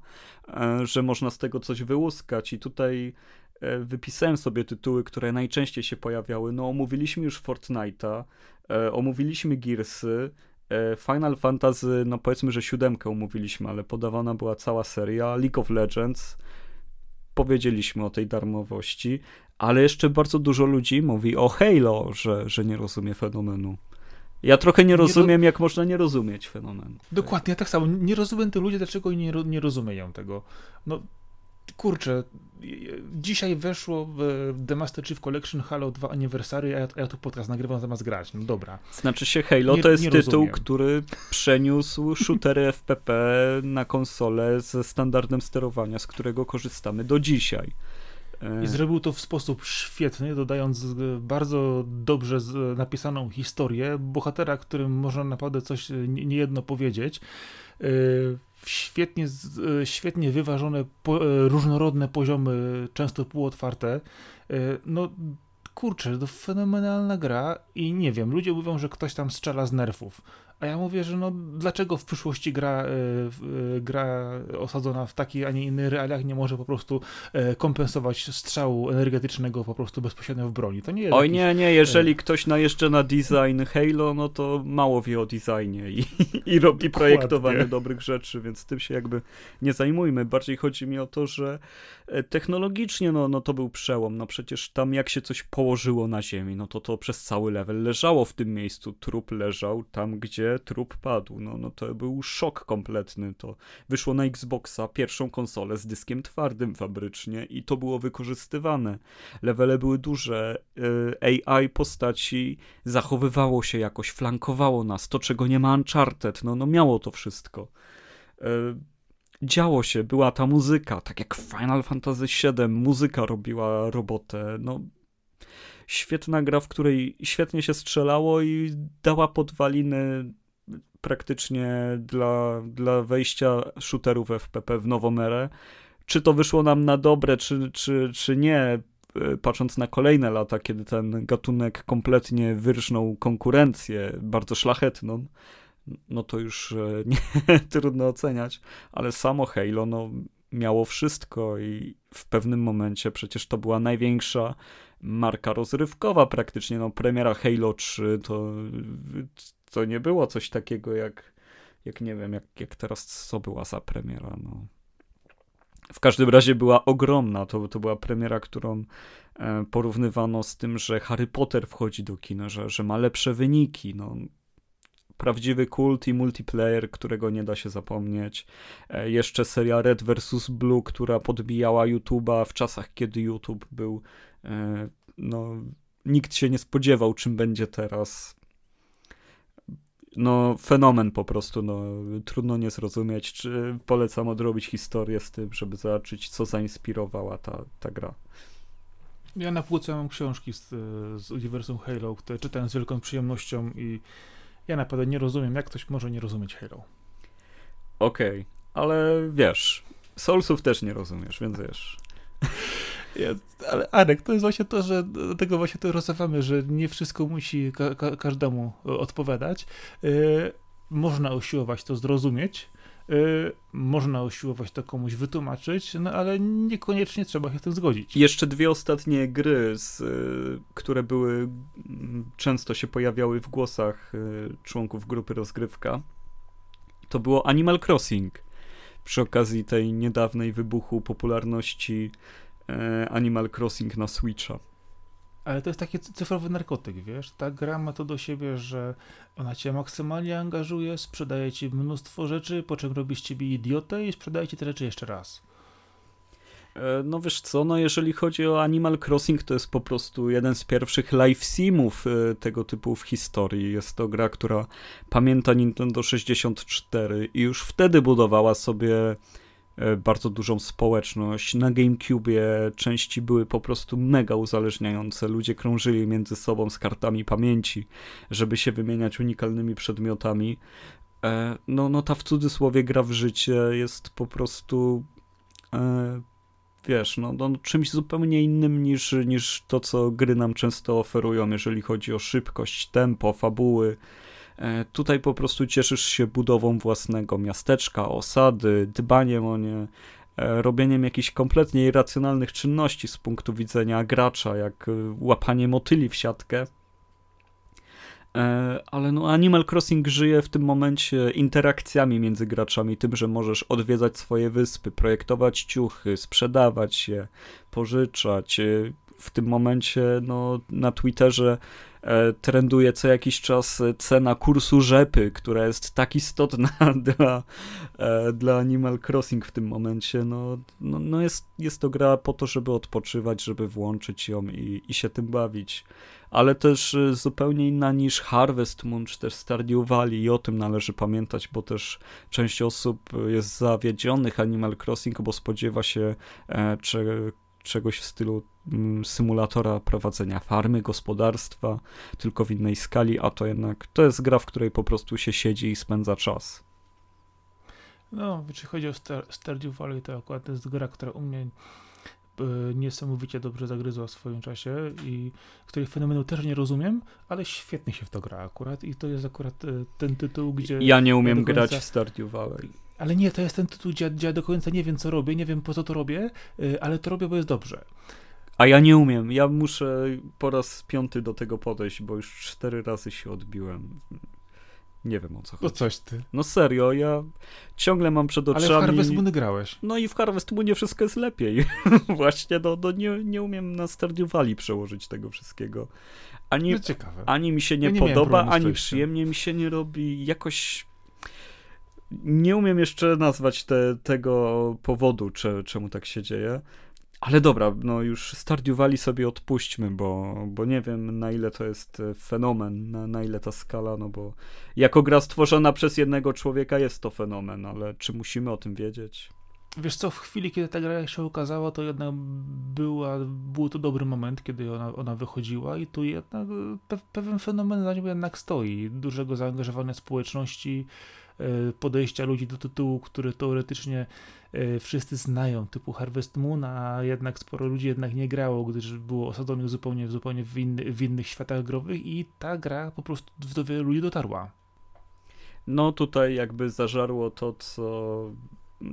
e, że można z tego coś wyłuskać i tutaj e, wypisałem sobie tytuły, które najczęściej się pojawiały. No, omówiliśmy już Fortnite'a, omówiliśmy Gearsy, Final Fantasy, no powiedzmy, że siódemkę umówiliśmy, ale podawana była cała seria. League of Legends, powiedzieliśmy o tej darmowości, ale jeszcze bardzo dużo ludzi mówi o Halo, że, że nie rozumie fenomenu. Ja trochę nie rozumiem, nie jak można nie rozumieć fenomenu. Dokładnie, tak samo. Nie rozumiem tych ludzi, dlaczego nie, nie rozumieją tego. No, kurczę, dzisiaj weszło w The Master Chief Collection Halo 2 Anniversary, a ja, ja tu podcast nagrywam zamiast grać. No dobra. Znaczy się Halo nie, to jest tytuł, rozumiem. który przeniósł shootery FPP na konsolę ze standardem sterowania, z którego korzystamy do dzisiaj. I zrobił to w sposób świetny, dodając bardzo dobrze napisaną historię bohatera, którym można naprawdę coś niejedno powiedzieć świetnie, e, świetnie wyważone, e, różnorodne poziomy, często półotwarte. E, no kurczę, to fenomenalna gra i nie wiem, ludzie mówią, że ktoś tam strzela z nerfów. A ja mówię, że no dlaczego w przyszłości gra, y, y, gra osadzona w takich, a nie innych realiach nie może po prostu y, kompensować strzału energetycznego po prostu bezpośrednio w broni. To nie jest Oj jakiś... nie, nie, jeżeli ktoś najeżdża na design Halo, no to mało wie o designie i, i robi projektowanie dobrych rzeczy, więc tym się jakby nie zajmujmy. Bardziej chodzi mi o to, że e, technologicznie no, no to był przełom. No przecież tam jak się coś położyło na ziemi, no to to przez cały level leżało w tym miejscu. Trup leżał tam, gdzie trup padł. No, no to był szok kompletny. To wyszło na Xboxa pierwszą konsolę z dyskiem twardym fabrycznie i to było wykorzystywane. Levele były duże, y, AI postaci zachowywało się jakoś, flankowało nas, to czego nie ma Uncharted, no, no miało to wszystko y, działo się, była ta muzyka, tak jak Final Fantasy VII, muzyka robiła robotę, no świetna gra, w której świetnie się strzelało i dała podwaliny praktycznie dla, dla wejścia shooterów FPP w nową erę. Czy to wyszło nam na dobre, czy, czy, czy nie, e, patrząc na kolejne lata, kiedy ten gatunek kompletnie wyrżnął konkurencję bardzo szlachetną, no to już e, nie, trudno oceniać, ale samo Halo no, miało wszystko i w pewnym momencie przecież to była największa marka rozrywkowa praktycznie, no premiera Halo 3 to, to nie było coś takiego jak, jak nie wiem, jak, jak teraz co była za premiera, no. W każdym razie była ogromna, to, to była premiera, którą e, porównywano z tym, że Harry Potter wchodzi do kina, że, że ma lepsze wyniki, no prawdziwy kult i multiplayer, którego nie da się zapomnieć. E, jeszcze seria Red vs. Blue, która podbijała YouTube'a w czasach, kiedy YouTube był E, no, nikt się nie spodziewał, czym będzie teraz. No, fenomen po prostu, no, trudno nie zrozumieć, czy polecam odrobić historię z tym, żeby zobaczyć, co zainspirowała ta, ta gra. Ja na półce mam książki z, z uniwersum Halo, które czytałem z wielką przyjemnością i ja naprawdę nie rozumiem, jak ktoś może nie rozumieć Halo. Okej, okay, ale wiesz, Soulsów też nie rozumiesz, więc wiesz. Jest, ale Arek, to jest właśnie to, że tego właśnie to rozmawiamy, że nie wszystko musi ka ka każdemu odpowiadać. Yy, można usiłować to zrozumieć, Yy, można usiłować to komuś wytłumaczyć, no ale niekoniecznie trzeba się z tym zgodzić. Jeszcze dwie ostatnie gry, z, y, które były, często się pojawiały w głosach y, członków grupy rozgrywka. To było Animal Crossing. Przy okazji tej niedawnej wybuchu popularności Animal Crossing na Switcha. Ale to jest taki cyfrowy narkotyk, wiesz? Ta gra ma to do siebie, że ona cię maksymalnie angażuje, sprzedaje ci mnóstwo rzeczy, po czym robi z ciebie idiotę i sprzedaje ci te rzeczy jeszcze raz. E, no wiesz co, no jeżeli chodzi o Animal Crossing, to jest po prostu jeden z pierwszych live simów e, tego typu w historii. Jest to gra, która pamięta Nintendo 64 i już wtedy budowała sobie E, bardzo dużą społeczność. Na GameCube części były po prostu mega uzależniające. Ludzie krążyli między sobą z kartami pamięci, żeby się wymieniać unikalnymi przedmiotami. E, no, no ta w cudzysłowie gra w życie jest po prostu e, wiesz, no, no, czymś zupełnie innym niż, niż to, co gry nam często oferują, jeżeli chodzi o szybkość, tempo, fabuły. E, tutaj po prostu cieszysz się budową własnego miasteczka, osady, dbaniem o nie, e, robieniem jakichś kompletnie irracjonalnych czynności z punktu widzenia gracza, jak e, łapanie motyli w siatkę. Ale no Animal Crossing żyje w tym momencie interakcjami między graczami, tym, że możesz odwiedzać swoje wyspy, projektować ciuchy, sprzedawać je, pożyczać. W tym momencie no, na Twitterze trenduje co jakiś czas cena kursu rzepy, która jest tak istotna dla, e, dla Animal Crossing w tym momencie. No, no, no jest, jest to gra po to, żeby odpoczywać, żeby włączyć ją i, i się tym bawić. Ale też e, zupełnie inna niż Harvest Moon czy też Stardew Valley i o tym należy pamiętać, bo też część osób jest zawiedzionych Animal Crossing, bo spodziewa się czy czegoś w stylu symulatora prowadzenia farmy, gospodarstwa, tylko w innej skali, a to jednak to jest gra, w której po prostu się siedzi i spędza czas. No, jeśli chodzi o Star Stardew Valley, to akurat to jest gra, która u mnie e, niesamowicie dobrze zagryzła w swoim czasie i której fenomenu też nie rozumiem, ale świetnie się w to gra akurat i to jest akurat e, ten tytuł, gdzie... Ja nie umiem końca... grać w Stardew Valley. Ale nie, to jest ten tytuł, gdzie, gdzie ja do końca nie wiem, co robię, nie wiem, po co to robię, y, ale to robię, bo jest dobrze. A ja nie umiem. Ja muszę po raz piąty do tego podejść, bo już cztery razy się odbiłem. Nie wiem o co chodzi. No coś ty. No serio, ja ciągle mam przed oczami... Ale w Harvest Moon grałeś. No i w Harvest Moonie wszystko jest lepiej. Właśnie, no, no nie, nie umiem na Stardew Valley przełożyć tego wszystkiego. Ani, no ciekawe. ani mi się nie, ja nie podoba, ani przyjemnie mi się nie robi. Jakoś nie umiem jeszcze nazwać te, tego powodu, czy, czemu tak się dzieje. Ale dobra, no już Stardew Valley sobie odpuśćmy, bo, bo nie wiem na ile to jest e, fenomen, na, na ile ta skala, no bo jako gra stworzona przez jednego człowieka jest to fenomen, ale czy musimy o tym wiedzieć? Wiesz co, w chwili, kiedy ta gra się ukazała, to jednak była, był to dobry moment, kiedy ona, ona wychodziła i tu jednak pe, pewien fenomen za nią jednak stoi. Dużego zaangażowania społeczności, E, podejścia ludzi do tytułu, który teoretycznie e, wszyscy znają, typu Harvest Moon, a jednak sporo ludzi jednak nie grało, gdyż było osadzonych zupełnie, zupełnie w, inny, w innych światach growych i ta gra po prostu do wielu ludzi dotarła. No tutaj jakby zażarło to, co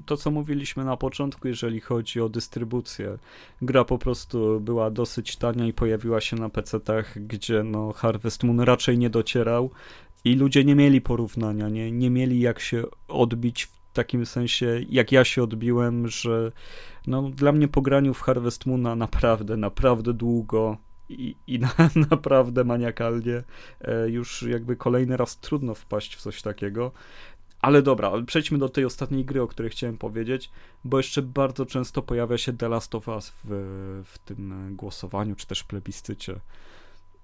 to, co mówiliśmy na początku, jeżeli chodzi o dystrybucję. Gra po prostu była dosyć tania i pojawiła się na PC-tach, gdzie no Harvest Moon raczej nie docierał. I ludzie nie mieli porównania, nie, nie mieli jak się odbić w takim sensie, jak ja się odbiłem, że no, dla mnie po graniu w Harvest Moona naprawdę, naprawdę długo i, i na, naprawdę maniakalnie e, już jakby kolejny raz trudno wpaść w coś takiego. Ale dobra, przejdźmy do tej ostatniej gry, o której chciałem powiedzieć, bo jeszcze bardzo często pojawia się The Last of Us w, w tym głosowaniu, czy też plebiscycie.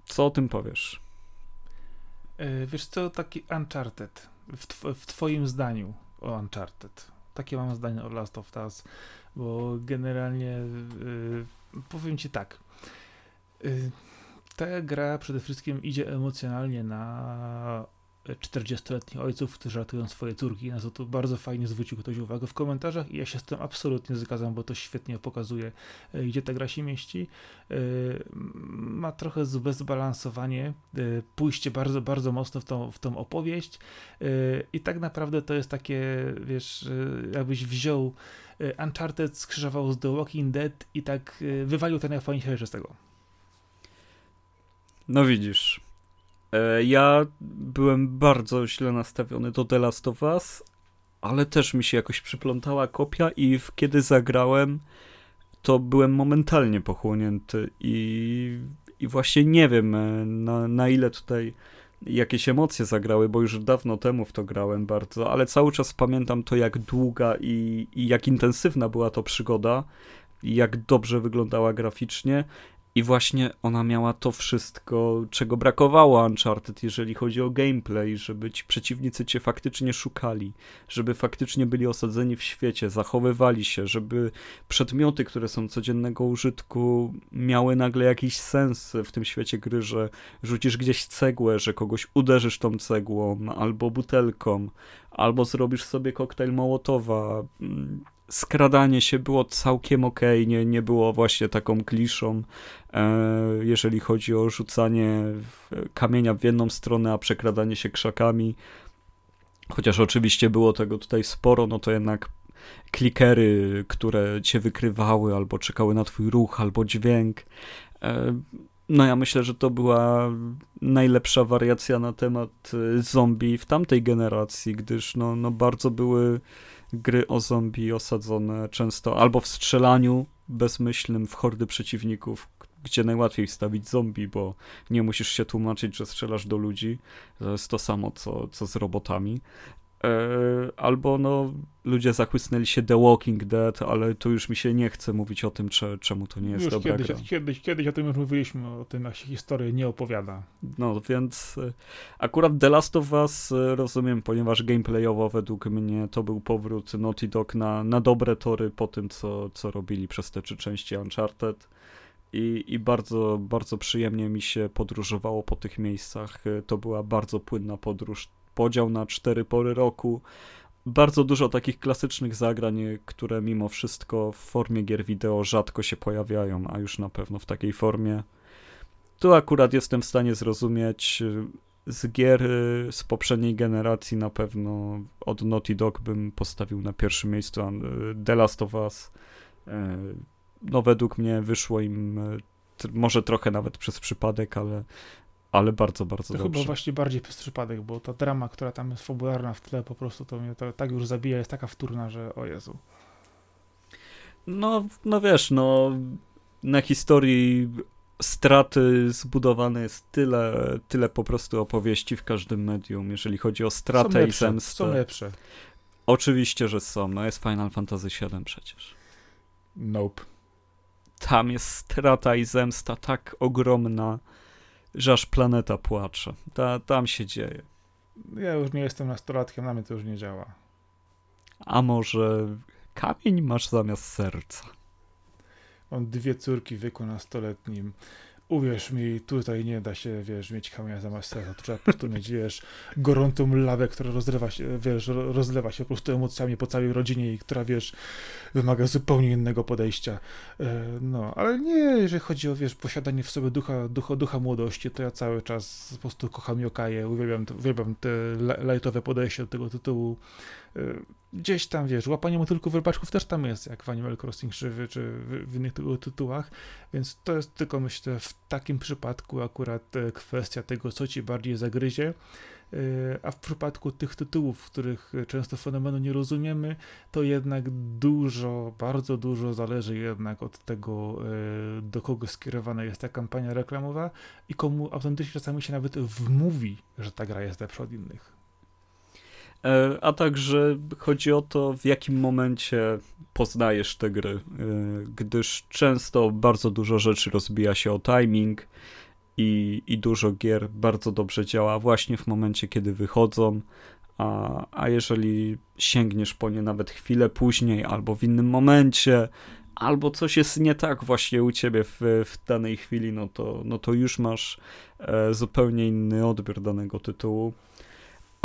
Co o tym powiesz? E, wiesz co, taki Uncharted, w, tw w twoim zdaniu o Uncharted. Takie mam zdanie o Last of Us, bo generalnie yy, powiem ci tak. Yy, ta gra przede wszystkim idzie emocjonalnie na 40-letnich ojców, którzy ratują swoje córki. Na to, to bardzo fajnie zwrócił ktoś uwagę w komentarzach i ja się z tym absolutnie zgadzam, bo to świetnie pokazuje, e, gdzie ta gra się mieści. E, ma trochę zbalansowanie, e, pójście bardzo, bardzo mocno w tą, w tą opowieść i tak naprawdę to jest takie, wiesz, jakbyś wziął Uncharted, skrzyżował z The Walking Dead i tak wywalił te najfajniejsze rzeczy z tego. No widzisz, ja byłem bardzo źle nastawiony do The Last of Us, ale też mi się jakoś przyplątała kopia i kiedy zagrałem, to byłem momentalnie pochłonięty i, i właśnie nie wiem e, na, na ile tutaj jakieś emocje zagrały, bo już dawno temu w to grałem bardzo, ale cały czas pamiętam to, jak długa i, i jak intensywna była to przygoda, jak dobrze wyglądała graficznie i właśnie ona miała to wszystko, czego brakowało Uncharted, jeżeli chodzi o gameplay, żeby ci przeciwnicy cię faktycznie szukali, żeby faktycznie byli osadzeni w świecie, zachowywali się, żeby przedmioty, które są codziennego użytku, miały nagle jakiś sens w tym świecie gry, że rzucisz gdzieś cegłę, że kogoś uderzysz tą cegłą albo butelką, albo zrobisz sobie koktajl Mołotowa skradanie się było całkiem ok, nie, nie było właśnie taką kliszą, e, jeżeli chodzi o rzucanie kamienia w jedną stronę, a przekradanie się krzakami. Chociaż oczywiście było tego tutaj sporo, no to jednak klikery, które cię wykrywały, albo czekały na twój ruch, albo dźwięk. E, no ja myślę, że to była najlepsza wariacja na temat e, zombie w tamtej generacji, gdyż no, no bardzo były gry o zombie osadzone często albo w strzelaniu bezmyślnym w hordy przeciwników, gdzie najłatwiej wstawić zombie, bo nie musisz się tłumaczyć, że strzelasz do ludzi. To jest to samo, co, co z robotami. E, albo no, ludzie zachłysnęli się The Walking Dead, ale tu już mi się nie chce mówić o tym, cze, czemu to nie jest już dobra kiedyś, gra. Kiedyś, kiedyś o tym już mówiliśmy, o tym jak się historię nie opowiada. No, więc e, akurat The Last of Us e, rozumiem, ponieważ gameplayowo według mnie to był powrót Naughty Dog na, na dobre tory po tym, co, co robili przez te trzy części Uncharted. I, I bardzo, bardzo przyjemnie mi się podróżowało po tych miejscach. To była bardzo płynna podróż podział na cztery pory roku. Bardzo dużo takich klasycznych zagrań, które mimo wszystko w formie gier wideo rzadko się pojawiają, a już na pewno w takiej formie. Tu akurat jestem w stanie zrozumieć z gier z poprzedniej generacji na pewno od Naughty Dog bym postawił na pierwszym miejscu The Last of Us. E, no według mnie wyszło im może trochę nawet przez przypadek, ale ale bardzo, bardzo to dobrze. chyba właśnie bardziej przez przypadek, bo ta drama, która tam jest fabularna w tle, po prostu to mnie to, tak już zabija, jest taka wtórna, że o Jezu. No, no wiesz, no na historii straty zbudowane jest tyle, tyle po prostu opowieści w każdym medium, jeżeli chodzi o stratę są lepsze, i zemstę. Są lepsze. Oczywiście, że są. No jest Final Fantasy VII przecież. Nope. Tam jest strata i zemsta tak ogromna, że aż planeta płacze. Ta, tam się dzieje. Ja już nie jestem nastolatkiem, na mnie to już nie działa. A może kamień masz zamiast serca? Mam dwie córki w wieku nastoletnim uwierz mi, tutaj nie da się, wiesz, mieć kamienia zamiast serca, to trzeba po prostu mieć, wiesz, gorącą lawę, która rozlewa się, wiesz, rozlewa się po prostu emocjami po całej rodzinie i która, wiesz, wymaga zupełnie innego podejścia. E, no, ale nie, jeżeli chodzi o, wiesz, posiadanie w sobie ducha, ducha, ducha młodości, to ja cały czas po prostu kocham Yokaje, uwielbiam, uwielbiam te lightowe podejście do tego tytułu. Gdzieś tam, wiesz, łapanie motylków rybaczków też tam jest, jak w Animal Crossing czy, czy w, w innych tytułach, więc to jest tylko, myślę, w takim przypadku akurat e, kwestia tego, co ci bardziej zagryzie, e, a w przypadku tych tytułów, w których często fenomenu nie rozumiemy, to jednak dużo, bardzo dużo zależy jednak od tego, e, do kogo skierowana jest ta kampania reklamowa i komu autentycznie czasami się nawet wmówi, że ta gra jest lepsza od innych. E, a także chodzi o to, w jakim momencie poznajesz te gry, e, gdyż często bardzo dużo rzeczy rozbija się o timing i, i dużo gier bardzo dobrze działa właśnie w momencie, kiedy wychodzą, a, a jeżeli sięgniesz po nie nawet chwilę później albo w innym momencie, albo coś jest nie tak właśnie u ciebie w, w danej chwili, no to, no to już masz e, zupełnie inny odbiór danego tytułu.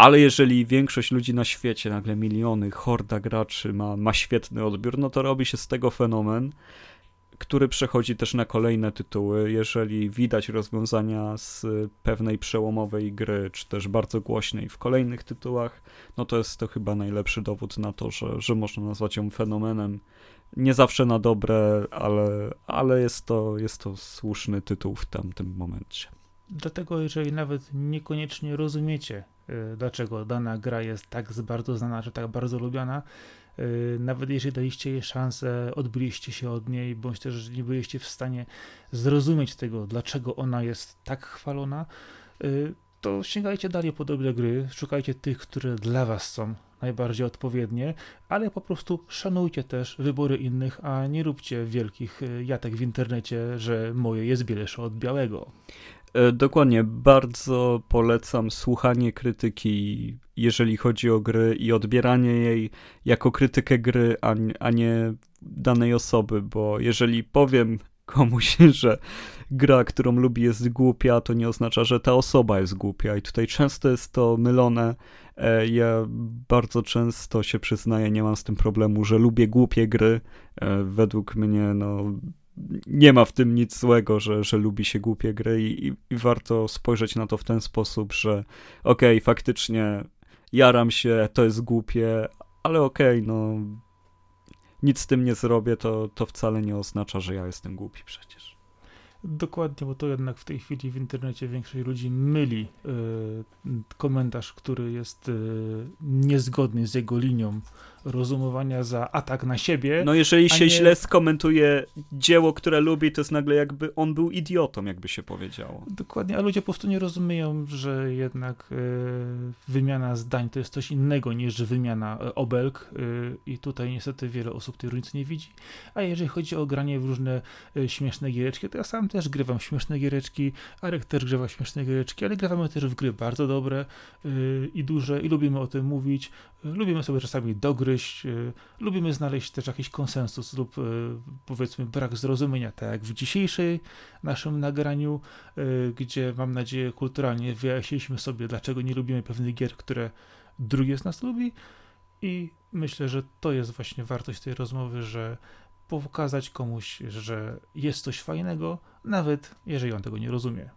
Ale jeżeli większość ludzi na świecie, nagle miliony, horda graczy ma, ma świetny odbiór, no to robi się z tego fenomen, który przechodzi też na kolejne tytuły. Jeżeli widać rozwiązania z pewnej przełomowej gry, czy też bardzo głośnej w kolejnych tytułach, no to jest to chyba najlepszy dowód na to, że, że można nazwać ją fenomenem. Nie zawsze na dobre, ale, ale jest, to, jest to słuszny tytuł w tamtym momencie. Dlatego, jeżeli nawet niekoniecznie rozumiecie, dlaczego dana gra jest tak bardzo znana, czy tak bardzo lubiana, y, nawet jeżeli daliście jej szansę, odbyliście się od niej, bądź też nie byliście w stanie zrozumieć tego, dlaczego ona jest tak chwalona, y, to sięgajcie dalej po dobre gry, szukajcie tych, które dla was są najbardziej odpowiednie, ale po prostu szanujcie też wybory innych, a nie róbcie wielkich jatek w internecie, że moje jest bielsze od białego. E, dokładnie, bardzo polecam słuchanie krytyki, jeżeli chodzi o gry i odbieranie jej jako krytykę gry, a, nie danej osoby, bo jeżeli powiem komuś, że gra, którą lubi jest głupia, to nie oznacza, że ta osoba jest głupia i tutaj często jest to mylone. E, ja bardzo często się przyznaję, nie mam z tym problemu, że lubię głupie gry. E, według mnie, no, nie ma w tym nic złego, że, że lubi się głupie gry i, i, i warto spojrzeć na to w ten sposób, że okej, okay, faktycznie jaram się, to jest głupie, ale okej, okay, no nic z tym nie zrobię, to, to wcale nie oznacza, że ja jestem głupi przecież. Dokładnie, bo to jednak w tej chwili w internecie większość ludzi myli y, komentarz, który jest y, niezgodny z jego linią rozumowania za atak na siebie. No jeżeli się nie... źle skomentuje dzieło, które lubi, to jest nagle jakby on był idiotą, jakby się powiedziało. Dokładnie, a ludzie po prostu nie rozumieją, że jednak y, wymiana zdań to jest coś innego niż wymiana obelg i tutaj niestety wiele osób tej różnicy nie widzi. A jeżeli chodzi o granie w różne śmieszne giereczki, to ja sam też grywam śmieszne giereczki, Arek też grzewa śmieszne giereczki, ale grywamy też w gry bardzo dobre i duże i lubimy o tym mówić, lubimy sobie czasami dogryźć, yy, lubimy znaleźć też jakiś konsensus lub y, powiedzmy brak zrozumienia, tak jak w dzisiejszej naszym nagraniu, y, gdzie mam nadzieję kulturalnie wyjaśniliśmy sobie, dlaczego nie lubimy pewnych gier, które drugi z nas lubi i myślę, że to jest właśnie wartość tej rozmowy, że pokazać komuś, że jest coś fajnego, nawet jeżeli on tego nie rozumie.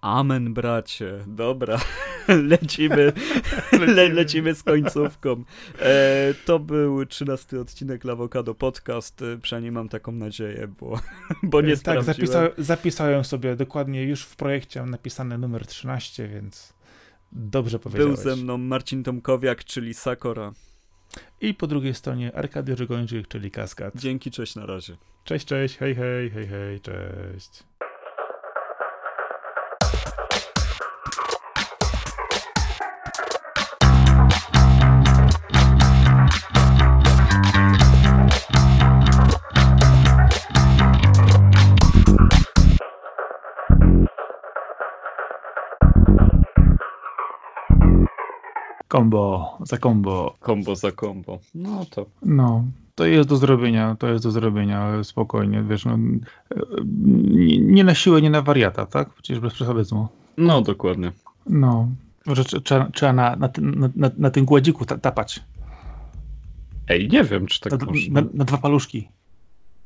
Amen, bracie. Dobra, lecimy, le, lecimy z końcówką. E, to był trzynasty odcinek Lawokado Podcast. E, przynajmniej mam taką nadzieję, bo, bo nie Tak, zapisa zapisałem sobie dokładnie już w projekcie mam napisane numer 13, więc dobrze powiedziałeś. Był ze mną Marcin Tomkowiak, czyli Sakora. I po drugiej stronie Arkadio Żegończyk, czyli Kaskad. Dzięki, cześć, na razie. Cześć, cześć, hej, hej, hej, hej, cześć. Kombo za kombo. Kombo za kombo. No to. No, to jest do zrobienia, to jest do zrobienia, spokojnie, wiesz, no, nie na siłę, nie na wariata, tak? Przecież bez przesadyzmu. No, dokładnie. No, może trzeba, trzeba na, na, na, na, na tym gładziku tapać. Ej, nie wiem, czy tak na, można. Na, na dwa paluszki.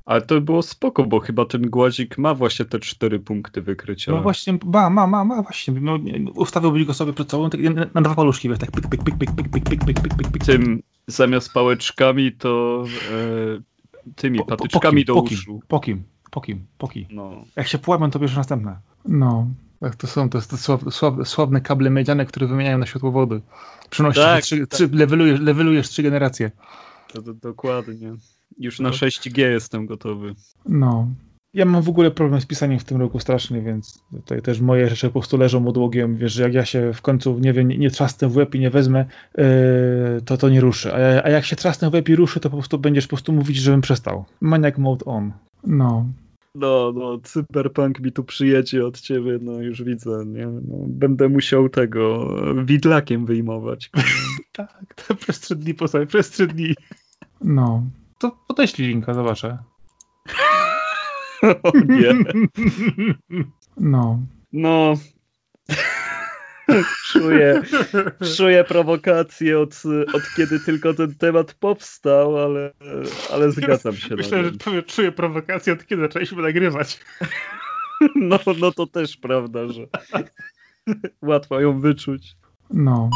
Ale to było spoko, bo chyba ten głazik ma właśnie te cztery punkty wykrycia. No właśnie, ma, ma, ma, ma właśnie. No, ustawiłbyś go sobie przed sobą tak, na dwa paluszki, wiesz, tak pik, pik, pik, pik, pik, pik, pik, pik, pik, pik. Tym zamiast pałeczkami to e, tymi po, patyczkami po, po, do uszu. Po kim? Po kim? Po kim? No. Jak się połamią, to bierzesz następne. No. Tak to są, to jest sławne, sławne kable miedziane, które wymieniają na światłowody. Przynosisz tak, trzy, tak. trzy, levelujesz, levelujesz trzy generacje. To, to, dokładnie. Już na 6G jestem gotowy. No. Ja mam w ogóle problem z pisaniem w tym roku straszny, więc tutaj też moje rzeczy po prostu leżą odłogiem. Wiesz, że jak ja się w końcu, nie wiem, nie, nie trzasnę w łeb i nie wezmę, yy, to to nie ruszy. A, a, jak się trzasnę w łeb i ruszy, to po prostu będziesz po prostu mówić, żebym przestał. Maniac mode on. No. No, no, cyberpunk mi tu przyjedzie od ciebie, no już widzę, nie? No, będę musiał tego widlakiem wyjmować. tak, to przez trzy dni, po sobie, przez trzy dni. No. To podeślij linka, zobaczę. o nie. No. No. czuję, czuję prowokację od, od kiedy tylko ten temat powstał, ale, ale zgadzam się. Myślę, że czuję prowokację od kiedy zaczęliśmy nagrywać. No, no to też prawda, że łatwo ją wyczuć. No.